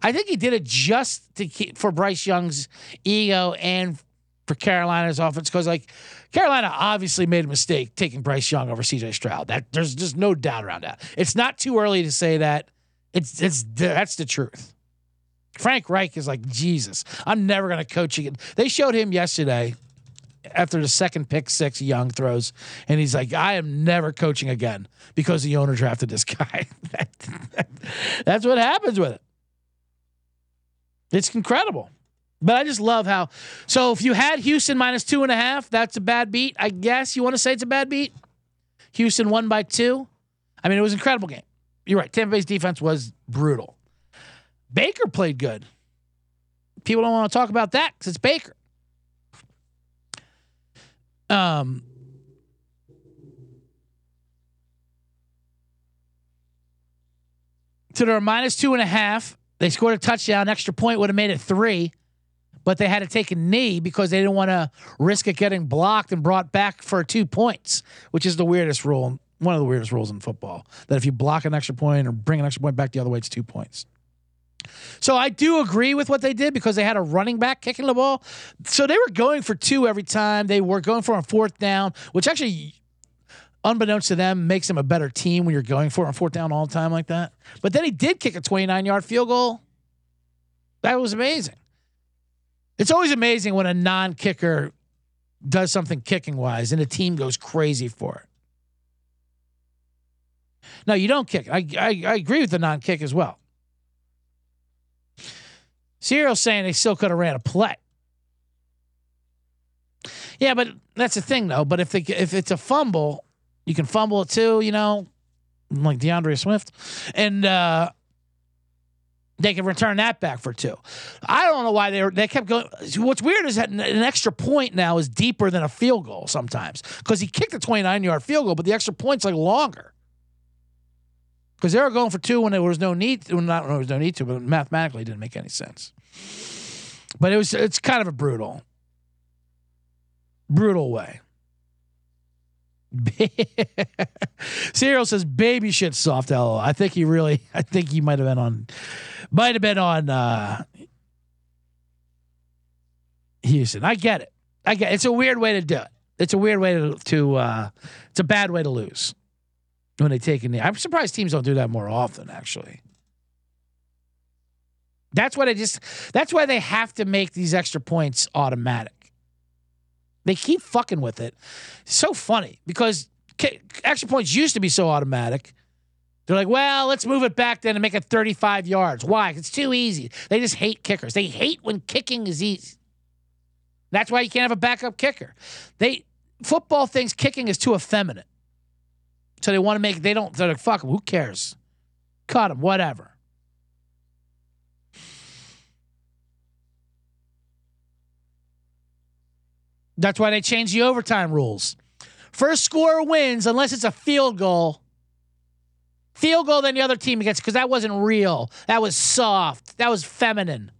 I think he did it just to keep for Bryce Young's ego and for Carolina's offense because like Carolina obviously made a mistake taking Bryce Young over CJ Stroud. That there's just no doubt around that. It's not too early to say that. It's it's that's the truth. Frank Reich is like, Jesus, I'm never going to coach again. They showed him yesterday after the second pick six, Young throws, and he's like, "I am never coaching again because the owner drafted this guy." That's what happens with it. It's incredible. But I just love how. So if you had Houston minus two and a half, that's a bad beat. I guess you want to say it's a bad beat. Houston won by two. I mean, it was an incredible game. You're right. Tampa Bay's defense was brutal. Baker played good. People don't want to talk about that because it's Baker. Um, so they're minus two and a half. They scored a touchdown. Extra point would have made it three, but they had to take a knee because they didn't want to risk it getting blocked and brought back for two points, which is the weirdest rule. One of the weirdest rules in football that if you block an extra point or bring an extra point back the other way, it's two points. So I do agree with what they did because they had a running back kicking the ball. So they were going for two every time. They were going for a fourth down, which actually, unbeknownst to them, makes them a better team when you're going for a fourth down all the time like that. But then he did kick a 29 yard field goal. That was amazing. It's always amazing when a non kicker does something kicking wise and a team goes crazy for it. No, you don't kick. I, I, I agree with the non kick as well. Serial's saying they still could have ran a play. Yeah, but that's the thing though. But if they if it's a fumble, you can fumble it too. You know, like D'Andre Swift, and uh, they can return that back for two. I don't know why they were, they kept going. What's weird is that an extra point now is deeper than a field goal sometimes because he kicked a 29 yard field goal, but the extra point's like longer because they were going for two when there was no need. To, well, not when there was no need to, but mathematically it didn't make any sense. But it was it's kind of a brutal, brutal way. Serial says baby shit soft L. I think he really I think he might have been on might have been on uh Houston. I get it. I get it. it's a weird way to do it. It's a weird way to to uh it's a bad way to lose when they take a knee. I'm surprised teams don't do that more often, actually. That's why they just that's why they have to make these extra points automatic. They keep fucking with it. So funny because extra points used to be so automatic. They're like, well, let's move it back then and make it 35 yards. Why? It's too easy. They just hate kickers. They hate when kicking is easy. That's why you can't have a backup kicker. They football thinks kicking is too effeminate. So they want to make they don't they're like, fuck them, who cares? Cut them, whatever. That's why they changed the overtime rules. First score wins unless it's a field goal. Field goal, then the other team gets because that wasn't real. That was soft. That was feminine.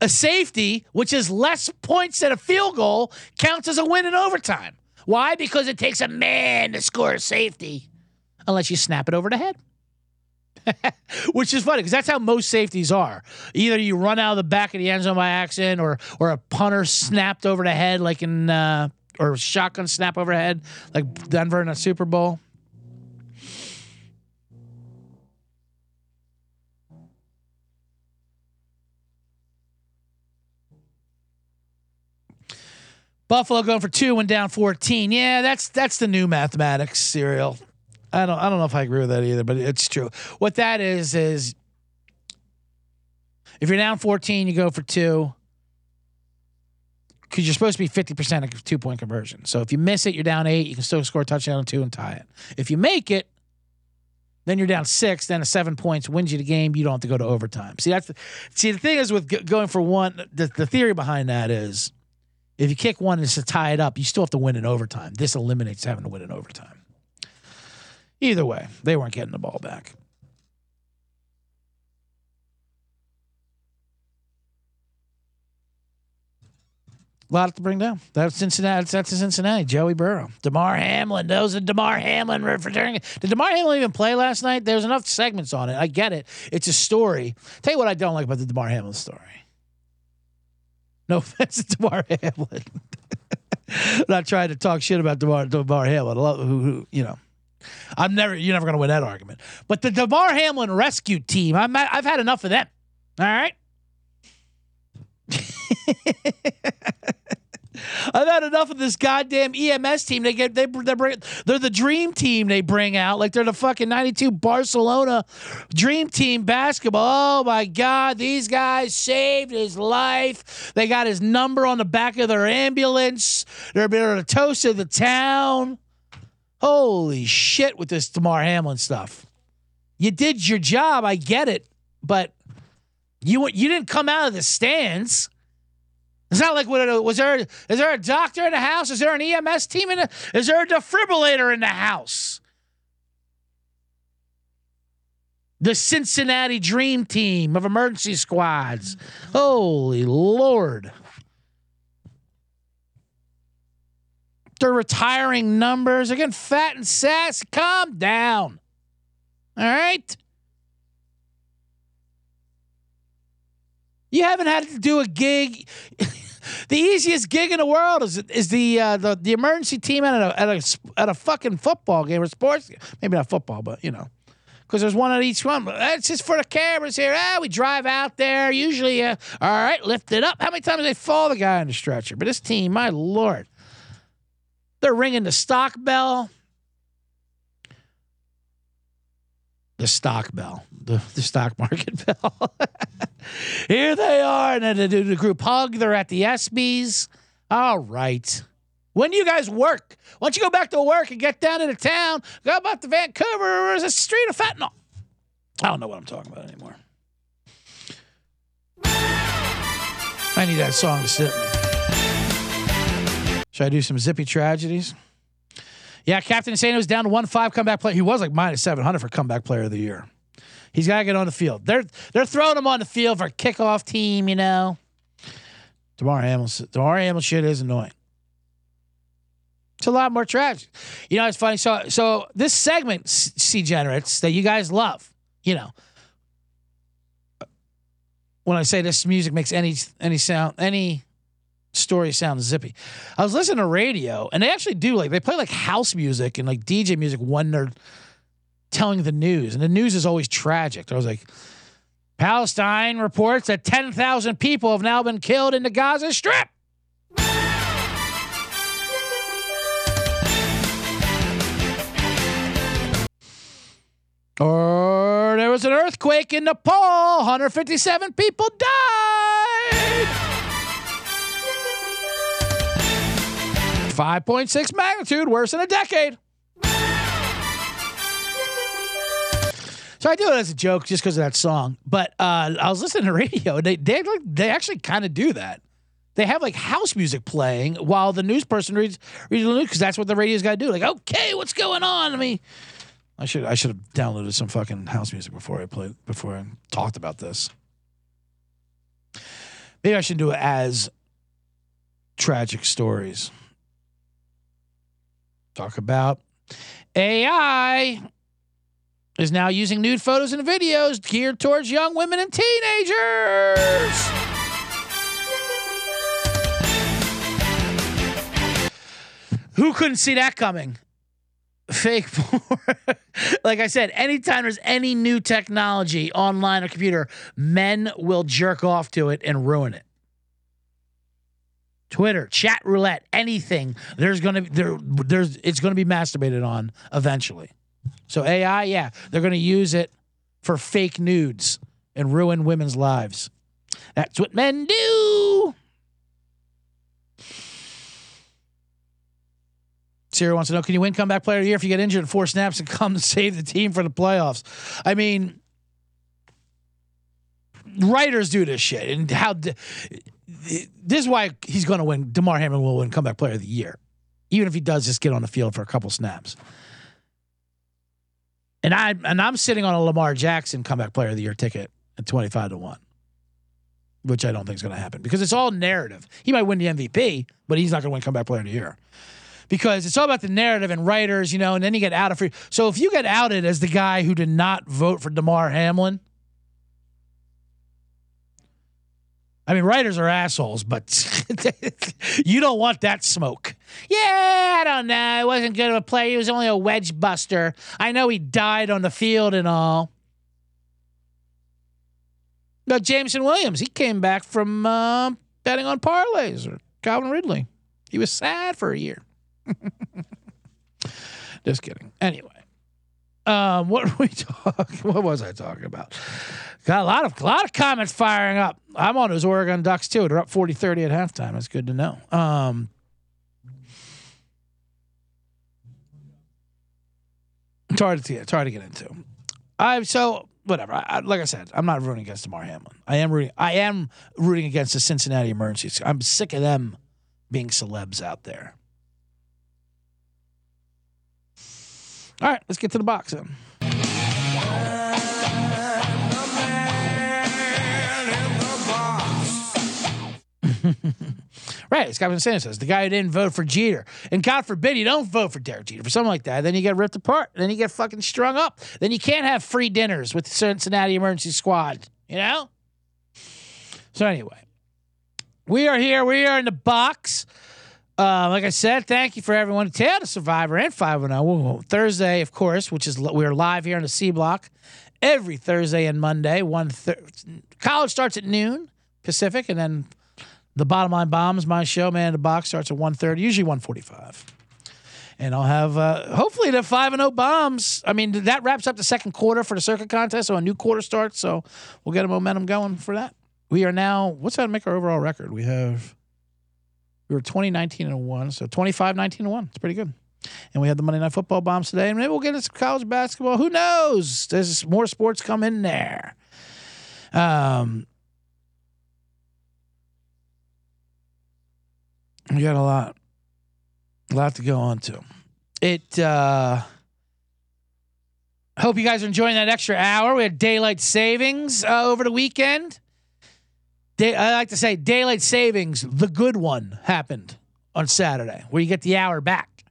A safety, which is less points than a field goal, counts as a win in overtime. Why? Because it takes a man to score a safety, unless you snap it over the head. Which is funny because that's how most safeties are. Either you run out of the back of the end zone by accident, or or a punter snapped over the head, like in uh, or shotgun snap overhead, like Denver in a Super Bowl. Buffalo going for two and down 14. Yeah, that's that's the new mathematics serial. I don't I don't know if I agree with that either, but it's true. What that is is if you're down 14, you go for two. Because you're supposed to be 50% of two point conversion. So if you miss it, you're down eight. You can still score a touchdown on two and tie it. If you make it, then you're down six. Then a seven points wins you the game. You don't have to go to overtime. See that's the, see the thing is with going for one. The, the theory behind that is if you kick one and it's to tie it up, you still have to win in overtime. This eliminates having to win in overtime. Either way, they weren't getting the ball back. A lot to bring down. That's Cincinnati. That's Cincinnati. Joey Burrow, Damar Hamlin. Those are Damar Hamlin returning. Did Damar Hamlin even play last night? There's enough segments on it. I get it. It's a story. Tell you what I don't like about the Damar Hamlin story. No offense to Damar Hamlin. not trying to talk shit about Damar, Damar Hamlin. Who, who, you know, I'm never. You're never going to win that argument. But the Damar Hamlin rescue team, I'm, I've had enough of them. All right. I've had enough of this goddamn EMS team. They get they they bring they're the dream team they bring out like they're the fucking '92 Barcelona dream team basketball. Oh my god, these guys saved his life. They got his number on the back of their ambulance. They're being a toast of the town. Holy shit with this Damar Hamlin stuff. You did your job, I get it, but you you didn't come out of the stands. It's not like what was there. Is there a doctor in the house? Is there an EMS team in The, is there a defibrillator in the house? The Cincinnati Dream Team of emergency squads. Holy Lord. They're retiring numbers. They're getting fat and sassy. Calm down. All right? You haven't had to do a gig. the easiest gig in the world is is the uh, the the emergency team at a at a at a fucking football game or sports. Maybe not football, but you know, because there's one at each one. That's just for the cameras here. Ah, we drive out there. Usually, uh, all right, lift it up. How many times they fall the guy on the stretcher? But this team, my lord, they're ringing the stock bell. The stock bell, the, the stock market bell. Here they are. And then they do the group hug. They're at the ESPYs. All right. When do you guys work? Why don't you go back to work and get down into town? Go about to Vancouver or is a street of fentanyl? I don't know what I'm talking about anymore. I need that song to sit me. Should I do some zippy tragedies? Yeah, Captain Insano was down to one five comeback player. He was like minus seven hundred for comeback player of the year. He's got to get on the field. They're they're throwing him on the field for a kickoff team. You know, Damar Hamlin. Damar shit is annoying. It's a lot more tragic. You know, it's funny. So so this segment, C generates that you guys love. You know, when I say this music makes any any sound any story sounds zippy. I was listening to radio, and they actually do like they play like house music and like DJ music when they're telling the news, and the news is always tragic. I was like, Palestine reports that ten thousand people have now been killed in the Gaza Strip. Or there was an earthquake in Nepal, 157 people died. 5.6 magnitude, worse than a decade. So I do it as a joke just because of that song. But uh, I was listening to radio, and they they they actually kind of do that. They have like house music playing while the news person reads reads the news because that's what the radio's got to do. Like, okay, what's going on? I mean, I should I should have downloaded some fucking house music before I played before I talked about this. Maybe I should do it as tragic stories talk about AI is now using nude photos and videos geared towards young women and teenagers. Who couldn't see that coming? Fake porn. like I said, anytime there's any new technology online or computer, men will jerk off to it and ruin it. Twitter, chat roulette, anything. There's gonna there there's it's gonna be masturbated on eventually. So AI, yeah, they're gonna use it for fake nudes and ruin women's lives. That's what men do. Sarah wants to know: Can you win comeback player of the year if you get injured in four snaps and come to save the team for the playoffs? I mean, writers do this shit, and how this is why he's going to win. Damar Hamlin will win comeback player of the year, even if he does just get on the field for a couple snaps. And I and I'm sitting on a Lamar Jackson comeback player of the year ticket at 25 to 1. Which I don't think is going to happen because it's all narrative. He might win the MVP, but he's not going to win comeback player of the year. Because it's all about the narrative and writers, you know, and then you get out of free. So if you get outed as the guy who did not vote for Damar Hamlin, I mean, writers are assholes, but you don't want that smoke. Yeah, I don't know. He wasn't good of a player. He was only a wedge buster. I know he died on the field and all. But Jameson Williams, he came back from uh, betting on parlays or Calvin Ridley. He was sad for a year. Just kidding. Anyway, um, what were we talking? What was I talking about? Got a lot of a lot of comments firing up. I'm on those Oregon Ducks too. They're up 40-30 at halftime. That's good to know. Um, it's hard to see. It's hard to get into. I'm so whatever. I, I, like I said, I'm not rooting against Damar Hamlin. I am rooting. I am rooting against the Cincinnati Emergencies. I'm sick of them being celebs out there. All right, let's get to the box then. right, Scott Vincent says the guy who didn't vote for Jeter, and God forbid you don't vote for Derek Jeter for something like that. Then you get ripped apart. Then you get fucking strung up. Then you can't have free dinners with the Cincinnati Emergency Squad. You know. So anyway, we are here. We are in the box. Uh, like I said, thank you for everyone. Tale to Survivor and 510. Thursday, of course, which is we're live here on the C Block every Thursday and Monday. One thir- college starts at noon Pacific, and then the Bottom Line Bombs, my show, man, in the box starts at 1.30, usually 1.45. And I'll have uh, hopefully the five and zero bombs. I mean that wraps up the second quarter for the Circa contest, so a new quarter starts. So we'll get a momentum going for that. We are now. What's that make our overall record? We have we were 20, 19, and 1. So 25, 19, and 1. It's pretty good. And we had the Monday Night Football bombs today. And maybe we'll get into college basketball. Who knows? There's more sports coming there. Um, we got a lot, a lot to go on to. It, uh, hope you guys are enjoying that extra hour. We had daylight savings uh, over the weekend. Day, I like to say daylight savings, the good one, happened on Saturday, where you get the hour back.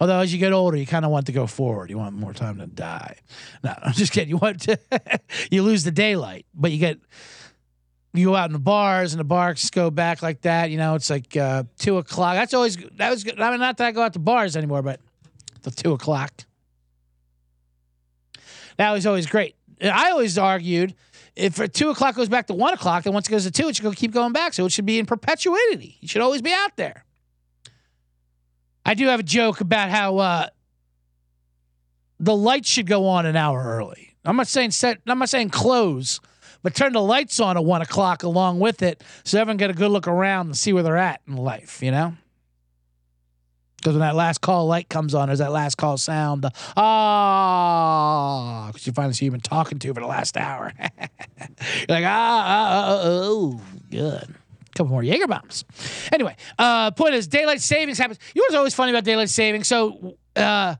Although as you get older, you kind of want to go forward. You want more time to die. No, I'm just kidding. You want to, you lose the daylight, but you get, you go out in the bars and the bars go back like that. You know, it's like uh, two o'clock. That's always that was good. I mean, not that I go out to bars anymore, but the two o'clock. That was always great. I always argued if at two o'clock goes back to one o'clock, then once it goes to two, it should go keep going back. So it should be in perpetuity. You should always be out there. I do have a joke about how uh, the lights should go on an hour early. I'm not saying set. I'm not saying close, but turn the lights on at one o'clock along with it, so everyone get a good look around and see where they're at in life. You know. Because when that last call light comes on, there's that last call sound. Ah, because you finally see you've been talking to for the last hour. You're like, ah, ah, oh, good. A couple more Jaeger bombs. Anyway, uh, point is, daylight savings happens. You know what's always funny about daylight savings? So, uh,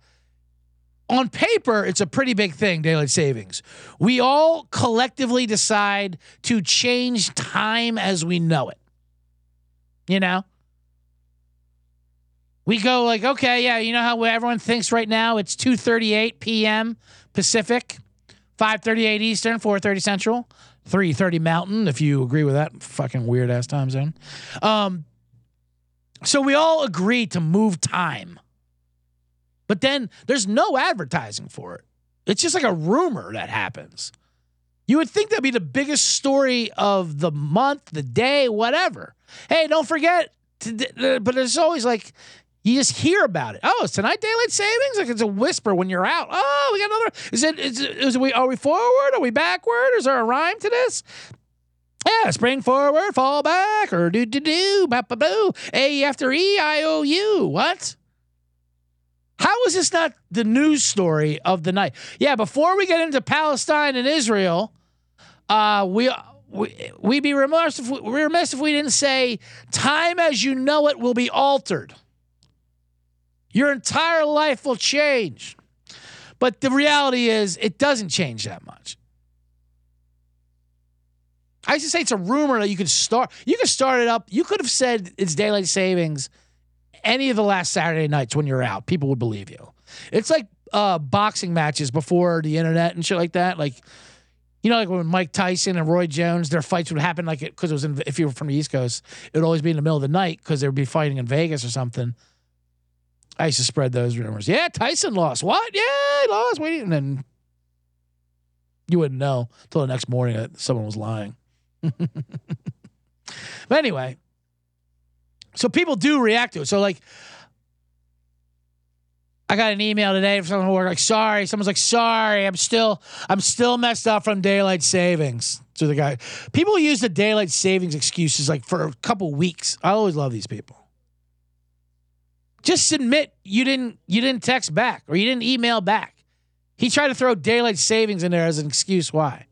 on paper, it's a pretty big thing, daylight savings. We all collectively decide to change time as we know it. You know? We go like, okay, yeah, you know how everyone thinks right now it's 2:38 p.m. Pacific, 5:38 Eastern, 4:30 Central, 3:30 Mountain. If you agree with that fucking weird ass time zone, um, so we all agree to move time, but then there's no advertising for it. It's just like a rumor that happens. You would think that'd be the biggest story of the month, the day, whatever. Hey, don't forget. To, but it's always like you just hear about it. Oh, it's tonight daylight savings. Like it's a whisper when you're out. Oh, we got another. Is it? Is, is we? Are we forward? Are we backward? Is there a rhyme to this? Yeah, spring forward, fall back, or do do do, ba ba boo. A after E, I O U. What? How is this not the news story of the night? Yeah, before we get into Palestine and Israel, uh, we we we be remiss if we, remiss if we didn't say time as you know it will be altered. Your entire life will change. But the reality is, it doesn't change that much. I used to say it's a rumor that you could start. You could start it up. You could have said it's daylight savings any of the last Saturday nights when you're out. People would believe you. It's like uh, boxing matches before the internet and shit like that. Like, you know, like when Mike Tyson and Roy Jones, their fights would happen like it because it was in, if you were from the East Coast, it would always be in the middle of the night because they would be fighting in Vegas or something. I used to spread those rumors. Yeah, Tyson lost. What? Yeah, he lost. Wait, and then you wouldn't know until the next morning that someone was lying. but anyway, So people do react to it. So like I got an email today from someone who worked like, sorry. Someone's like, sorry, I'm still I'm still messed up from daylight savings. To the guy. People use the daylight savings excuses like for a couple weeks. I always love these people. Just admit you didn't you didn't text back or you didn't email back. He tried to throw daylight savings in there as an excuse why.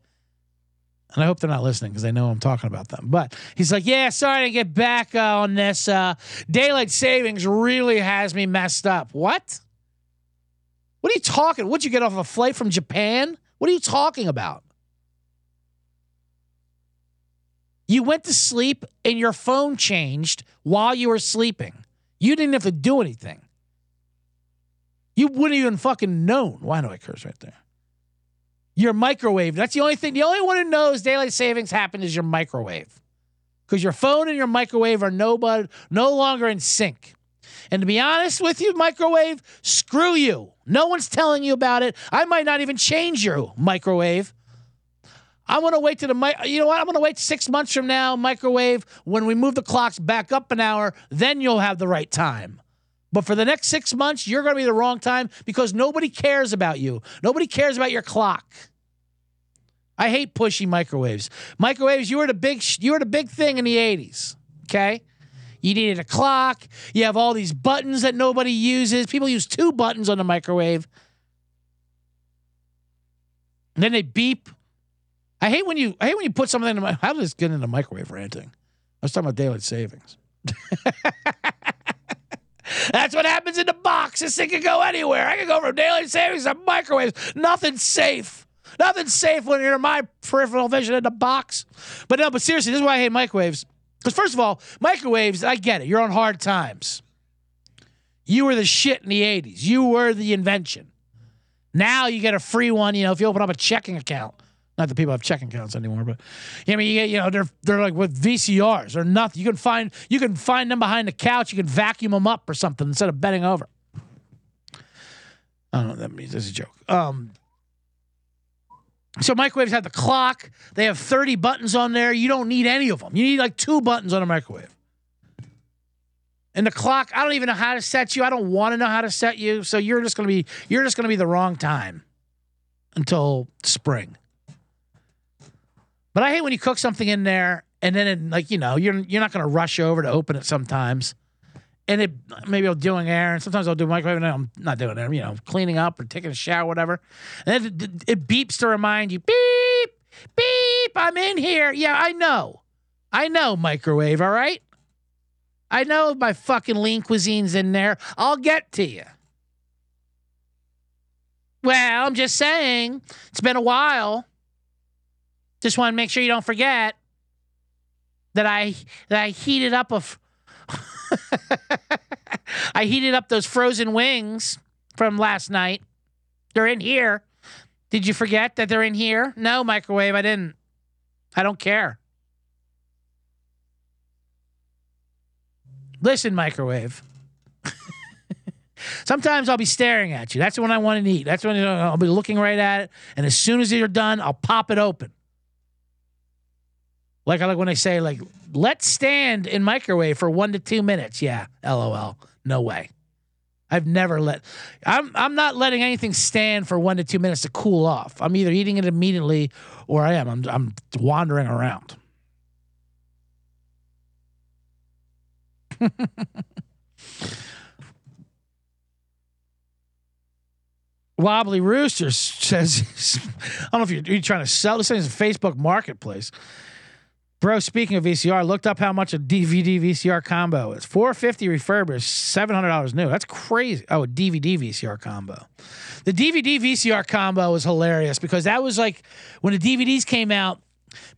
And I hope they're not listening because they know I'm talking about them. But he's like, yeah, sorry to get back uh, on this. Uh, daylight savings really has me messed up. What? What are you talking? What'd you get off a flight from Japan? What are you talking about? You went to sleep and your phone changed while you were sleeping. You didn't have to do anything. You wouldn't even fucking known. Why do I curse right there? Your microwave. That's the only thing. The only one who knows daylight savings happened is your microwave. Because your phone and your microwave are no, no longer in sync. And to be honest with you, microwave, screw you. No one's telling you about it. I might not even change your microwave. I'm gonna wait to the mic. You know what? I'm gonna wait six months from now, microwave. When we move the clocks back up an hour, then you'll have the right time. But for the next six months, you're gonna be the wrong time because nobody cares about you. Nobody cares about your clock. I hate pushy microwaves. Microwaves, you were the big, you were the big thing in the '80s. Okay. You needed a clock. You have all these buttons that nobody uses. People use two buttons on the microwave. And then they beep. I hate when you I hate when you put something in the how does this get into microwave ranting? I was talking about daylight savings. That's what happens in the box. This thing can go anywhere. I can go from daylight savings to microwaves. Nothing's safe. Nothing's safe when you're in my peripheral vision in the box. But no, but seriously, this is why I hate microwaves. Because, first of all, microwaves, I get it. You're on hard times. You were the shit in the 80s. You were the invention. Now you get a free one, you know, if you open up a checking account. Not that people have checking accounts anymore, but I mean, you you know, they're they're like with VCRs or nothing. You can find you can find them behind the couch. You can vacuum them up or something instead of bending over. I don't know what that means. That's a joke. Um, so microwaves have the clock. They have 30 buttons on there. You don't need any of them. You need like two buttons on a microwave. And the clock, I don't even know how to set you. I don't want to know how to set you. So you're just to be you're just to be the wrong time until spring. But I hate when you cook something in there and then it, like, you know, you're you're not to rush over to open it sometimes and it maybe I'll doing and Sometimes I'll do microwave, and I'm not doing it. You know, cleaning up or taking a shower, whatever. And then it, it beeps to remind you, beep, beep, I'm in here. Yeah, I know, I know, microwave. All right, I know my fucking lean cuisine's in there. I'll get to you. Well, I'm just saying, it's been a while. Just want to make sure you don't forget that I that I heated up a. F- I heated up those frozen wings from last night. They're in here. Did you forget that they're in here? No, microwave, I didn't. I don't care. Listen, microwave. Sometimes I'll be staring at you. That's when I want to eat. That's when I'll be looking right at it. And as soon as you're done, I'll pop it open. Like I like when they say like let's stand in microwave for one to two minutes. Yeah, lol. No way. I've never let. I'm I'm not letting anything stand for one to two minutes to cool off. I'm either eating it immediately or I am. I'm I'm wandering around. Wobbly Rooster says, I don't know if you're, you're trying to sell this thing is a Facebook marketplace. Bro, speaking of VCR, looked up how much a DVD VCR combo is. 450 refurbished, $700 new. That's crazy. Oh, a DVD VCR combo. The DVD VCR combo was hilarious because that was like when the DVDs came out,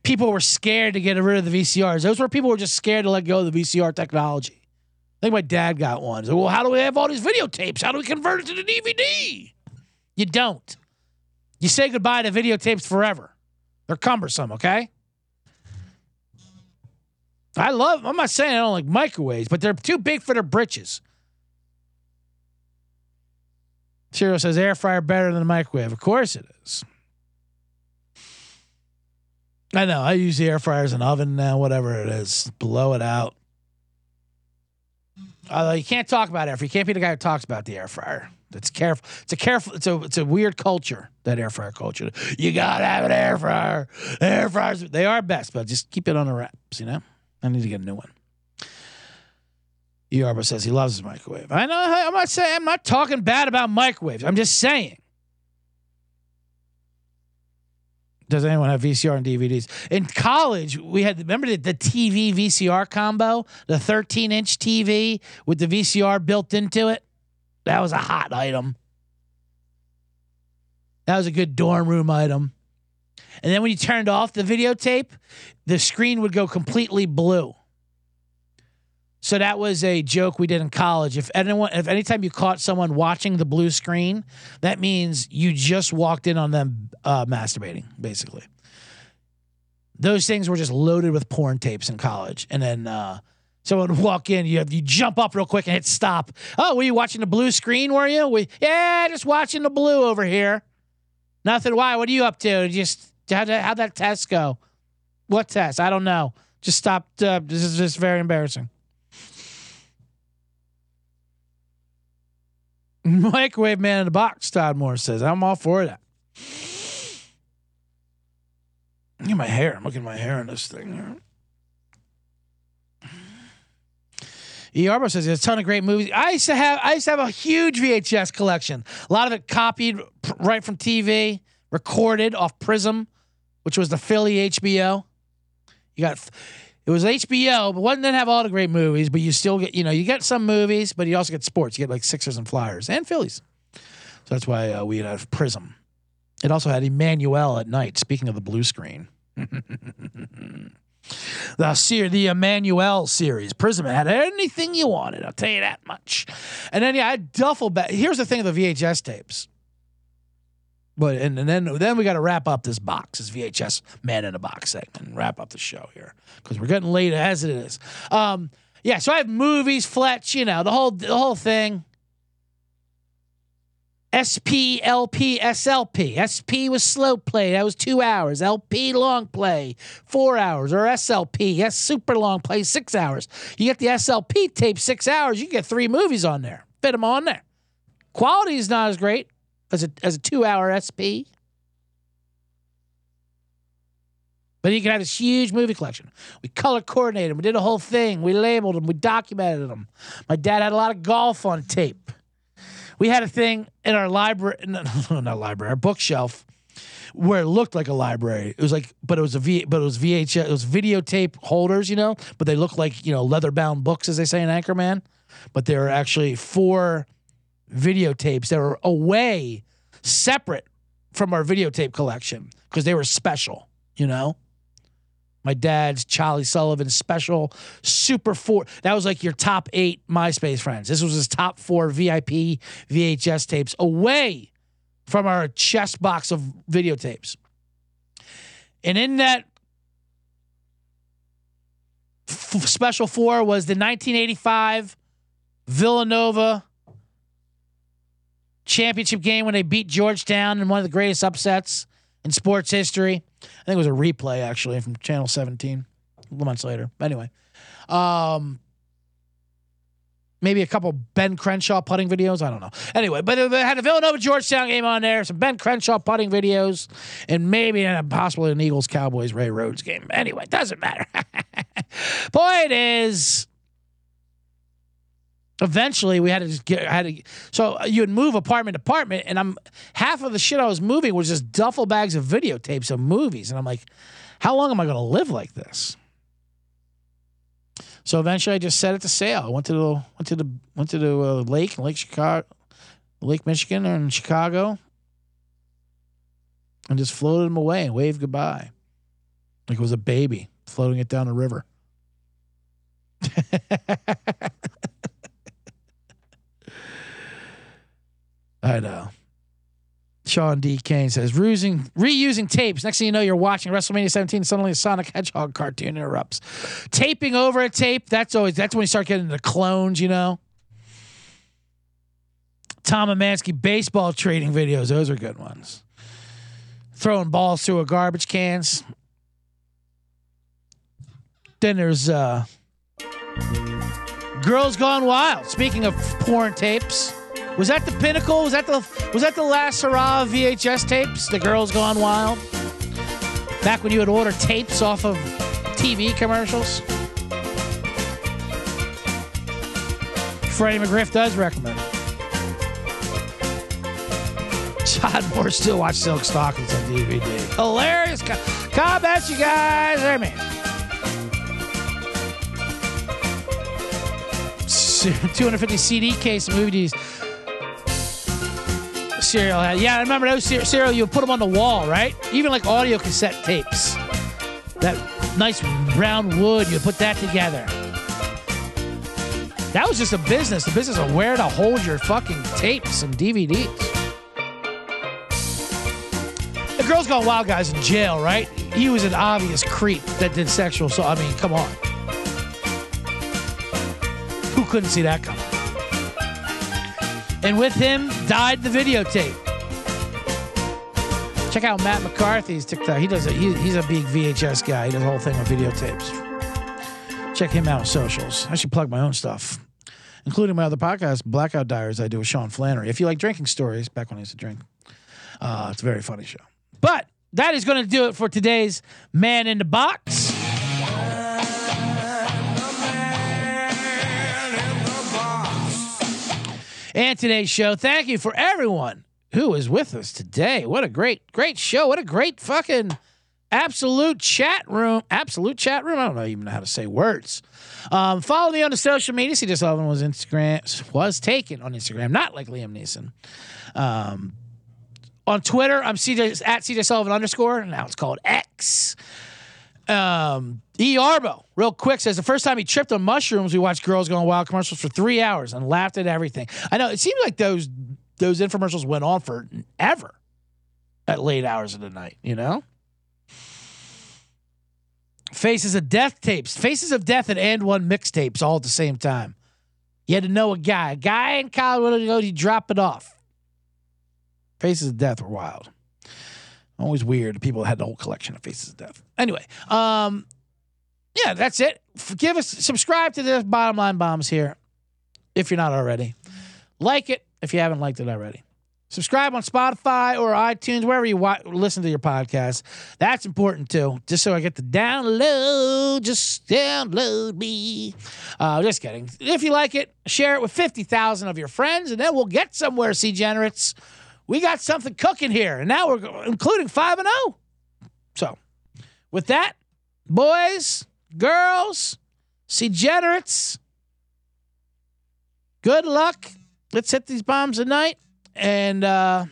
people were scared to get rid of the VCRs. Those were people were just scared to let go of the VCR technology. I think my dad got one. So, well, how do we have all these videotapes? How do we convert it to the DVD? You don't. You say goodbye to videotapes forever. They're cumbersome, okay? I love, I'm not saying I don't like microwaves, but they're too big for their britches. Ciro says air fryer better than a microwave. Of course it is. I know. I use the air fryer as an oven now, whatever it is. Blow it out. Although you can't talk about air fryer. You can't be the guy who talks about the air fryer. It's careful. It's a careful. It's a it's a weird culture that air fryer culture. You gotta have an air fryer. Air fryers they are best, but just keep it on the wraps. You know. I need to get a new one. Yarba says he loves his microwave. I know. I'm not saying. I'm not talking bad about microwaves. I'm just saying. Does anyone have VCR and DVDs? In college, we had remember the, the TV VCR combo, the 13 inch TV with the VCR built into it. That was a hot item. That was a good dorm room item. And then when you turned off the videotape, the screen would go completely blue. So that was a joke we did in college. If anyone, if anytime you caught someone watching the blue screen, that means you just walked in on them uh, masturbating, basically. Those things were just loaded with porn tapes in college, and then uh, someone would walk in, you you jump up real quick and hit stop. Oh, were you watching the blue screen? Were you? We yeah, just watching the blue over here. Nothing. Why? What are you up to? Just how'd, how'd that test go? What test? I don't know. Just stopped. Uh, this is just very embarrassing. Microwave man in the box, Todd Moore says. I'm all for that. Look at my hair. I'm looking at my hair in this thing. E. Arbo says there's a ton of great movies. I used to have I used to have a huge VHS collection. A lot of it copied right from TV, recorded off Prism, which was the Philly HBO. You got it was HBO, but one didn't have all the great movies, but you still get, you know, you get some movies, but you also get sports. You get like Sixers and Flyers and Phillies. So that's why uh, we had Prism. It also had Emmanuelle at night. Speaking of the blue screen, the ser- the Emmanuelle series, Prism had anything you wanted. I'll tell you that much. And then yeah, I duffel bag. Here's the thing: of the VHS tapes. But and, and then then we got to wrap up this box, this VHS man in a box segment, and wrap up the show here because we're getting late as it is. Um, yeah, so I have movies, Fletch, you know, the whole the whole thing. SP, LP, SLP. SP was slow play. That was two hours. LP, long play, four hours. Or SLP, yes, super long play, six hours. You get the SLP tape, six hours. You get three movies on there. Fit them on there. Quality is not as great as a as a two hour SP. But you can have this huge movie collection. We color coordinated them. We did a whole thing. We labeled them. We documented them. My dad had a lot of golf on tape. We had a thing in our library, no, not library, our bookshelf, where it looked like a library. It was like, but it was a V, but it was VHS, it was videotape holders, you know, but they looked like you know leather bound books, as they say in Anchorman. But they were actually four videotapes that were away, separate from our videotape collection because they were special, you know? My dad's Charlie Sullivan special super four. That was like your top eight MySpace friends. This was his top four VIP VHS tapes away from our chest box of videotapes. And in that f- special four was the 1985 Villanova championship game when they beat Georgetown in one of the greatest upsets in sports history. I think it was a replay actually from Channel 17 a months later. Anyway, um, maybe a couple Ben Crenshaw putting videos. I don't know. Anyway, but they had a Villanova Georgetown game on there, some Ben Crenshaw putting videos, and maybe possibly an Eagles Cowboys Ray Rhodes game. Anyway, doesn't matter. Point is, eventually we had to just get I had to so you would move apartment to apartment and I'm half of the shit I was moving was just duffel bags of videotapes of movies and I'm like how long am I going to live like this? So eventually I just set it to sale. I went to the went to the went to the uh, lake Lake Chicago Lake Michigan or in Chicago and just floated them away and waved goodbye. Like it was a baby floating it down the river I know. Sean D. Kane says, reusing, reusing tapes. Next thing you know, you're watching WrestleMania 17. Suddenly, a Sonic Hedgehog cartoon interrupts. Taping over a tape. That's always that's when you start getting the clones. You know. Tom Emansky baseball trading videos. Those are good ones. Throwing balls through a garbage cans. Then there's uh, Girls Gone Wild. Speaking of porn tapes, was that the pinnacle? Was that the was that the last hurrah of VHS tapes? The Girls Gone Wild. Back when you would order tapes off of TV commercials. Freddie McGriff does recommend. Todd Moore still watch Silk Stockings on DVD. Hilarious co- comments, you guys. There, man. 250 CD case movies. Serial had. Yeah, I remember those cereal. You put them on the wall, right? Even like audio cassette tapes. That nice brown wood. You put that together. That was just a business. The business of where to hold your fucking tapes and DVDs. The Girls Gone Wild guy's in jail, right? He was an obvious creep that did sexual. So I mean, come on. Who couldn't see that coming? And with him died the videotape. Check out Matt McCarthy's TikTok. He does it. He, he's a big VHS guy. He does the whole thing on videotapes. Check him out on socials. I should plug my own stuff, including my other podcast, Blackout Diaries. I do with Sean Flannery. If you like drinking stories, back when I used to drink, uh, it's a very funny show. But that is going to do it for today's Man in the Box. And today's show. Thank you for everyone who is with us today. What a great, great show. What a great fucking absolute chat room. Absolute chat room. I don't know even know how to say words. Um, follow me on the social media. CJ Sullivan was Instagram was taken on Instagram, not like Liam Neeson. Um, on Twitter, I'm CJ at CJ Sullivan underscore. Now it's called X. Um, E. Arbo, real quick, says the first time he tripped on mushrooms, we watched Girls Going Wild commercials for three hours and laughed at everything. I know it seemed like those those infomercials went on for ever at late hours of the night. You know. Faces of Death tapes, Faces of Death and AND1 mixtapes all at the same time. You had to know a guy, a guy in go, he drop it off. Faces of Death were wild. Always weird. People had the whole collection of Faces of Death. Anyway, um, yeah, that's it. Give us subscribe to the Bottom Line Bombs here if you're not already. Like it if you haven't liked it already. Subscribe on Spotify or iTunes, wherever you wa- listen to your podcast. That's important too. Just so I get the download, just download me. Uh, just kidding. If you like it, share it with 50,000 of your friends, and then we'll get somewhere, C Generates. We got something cooking here, and now we're including 5 and 0. So, with that, boys, girls, C Generates, good luck. Let's hit these bombs tonight and uh,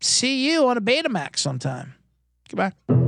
see you on a Betamax sometime. Goodbye.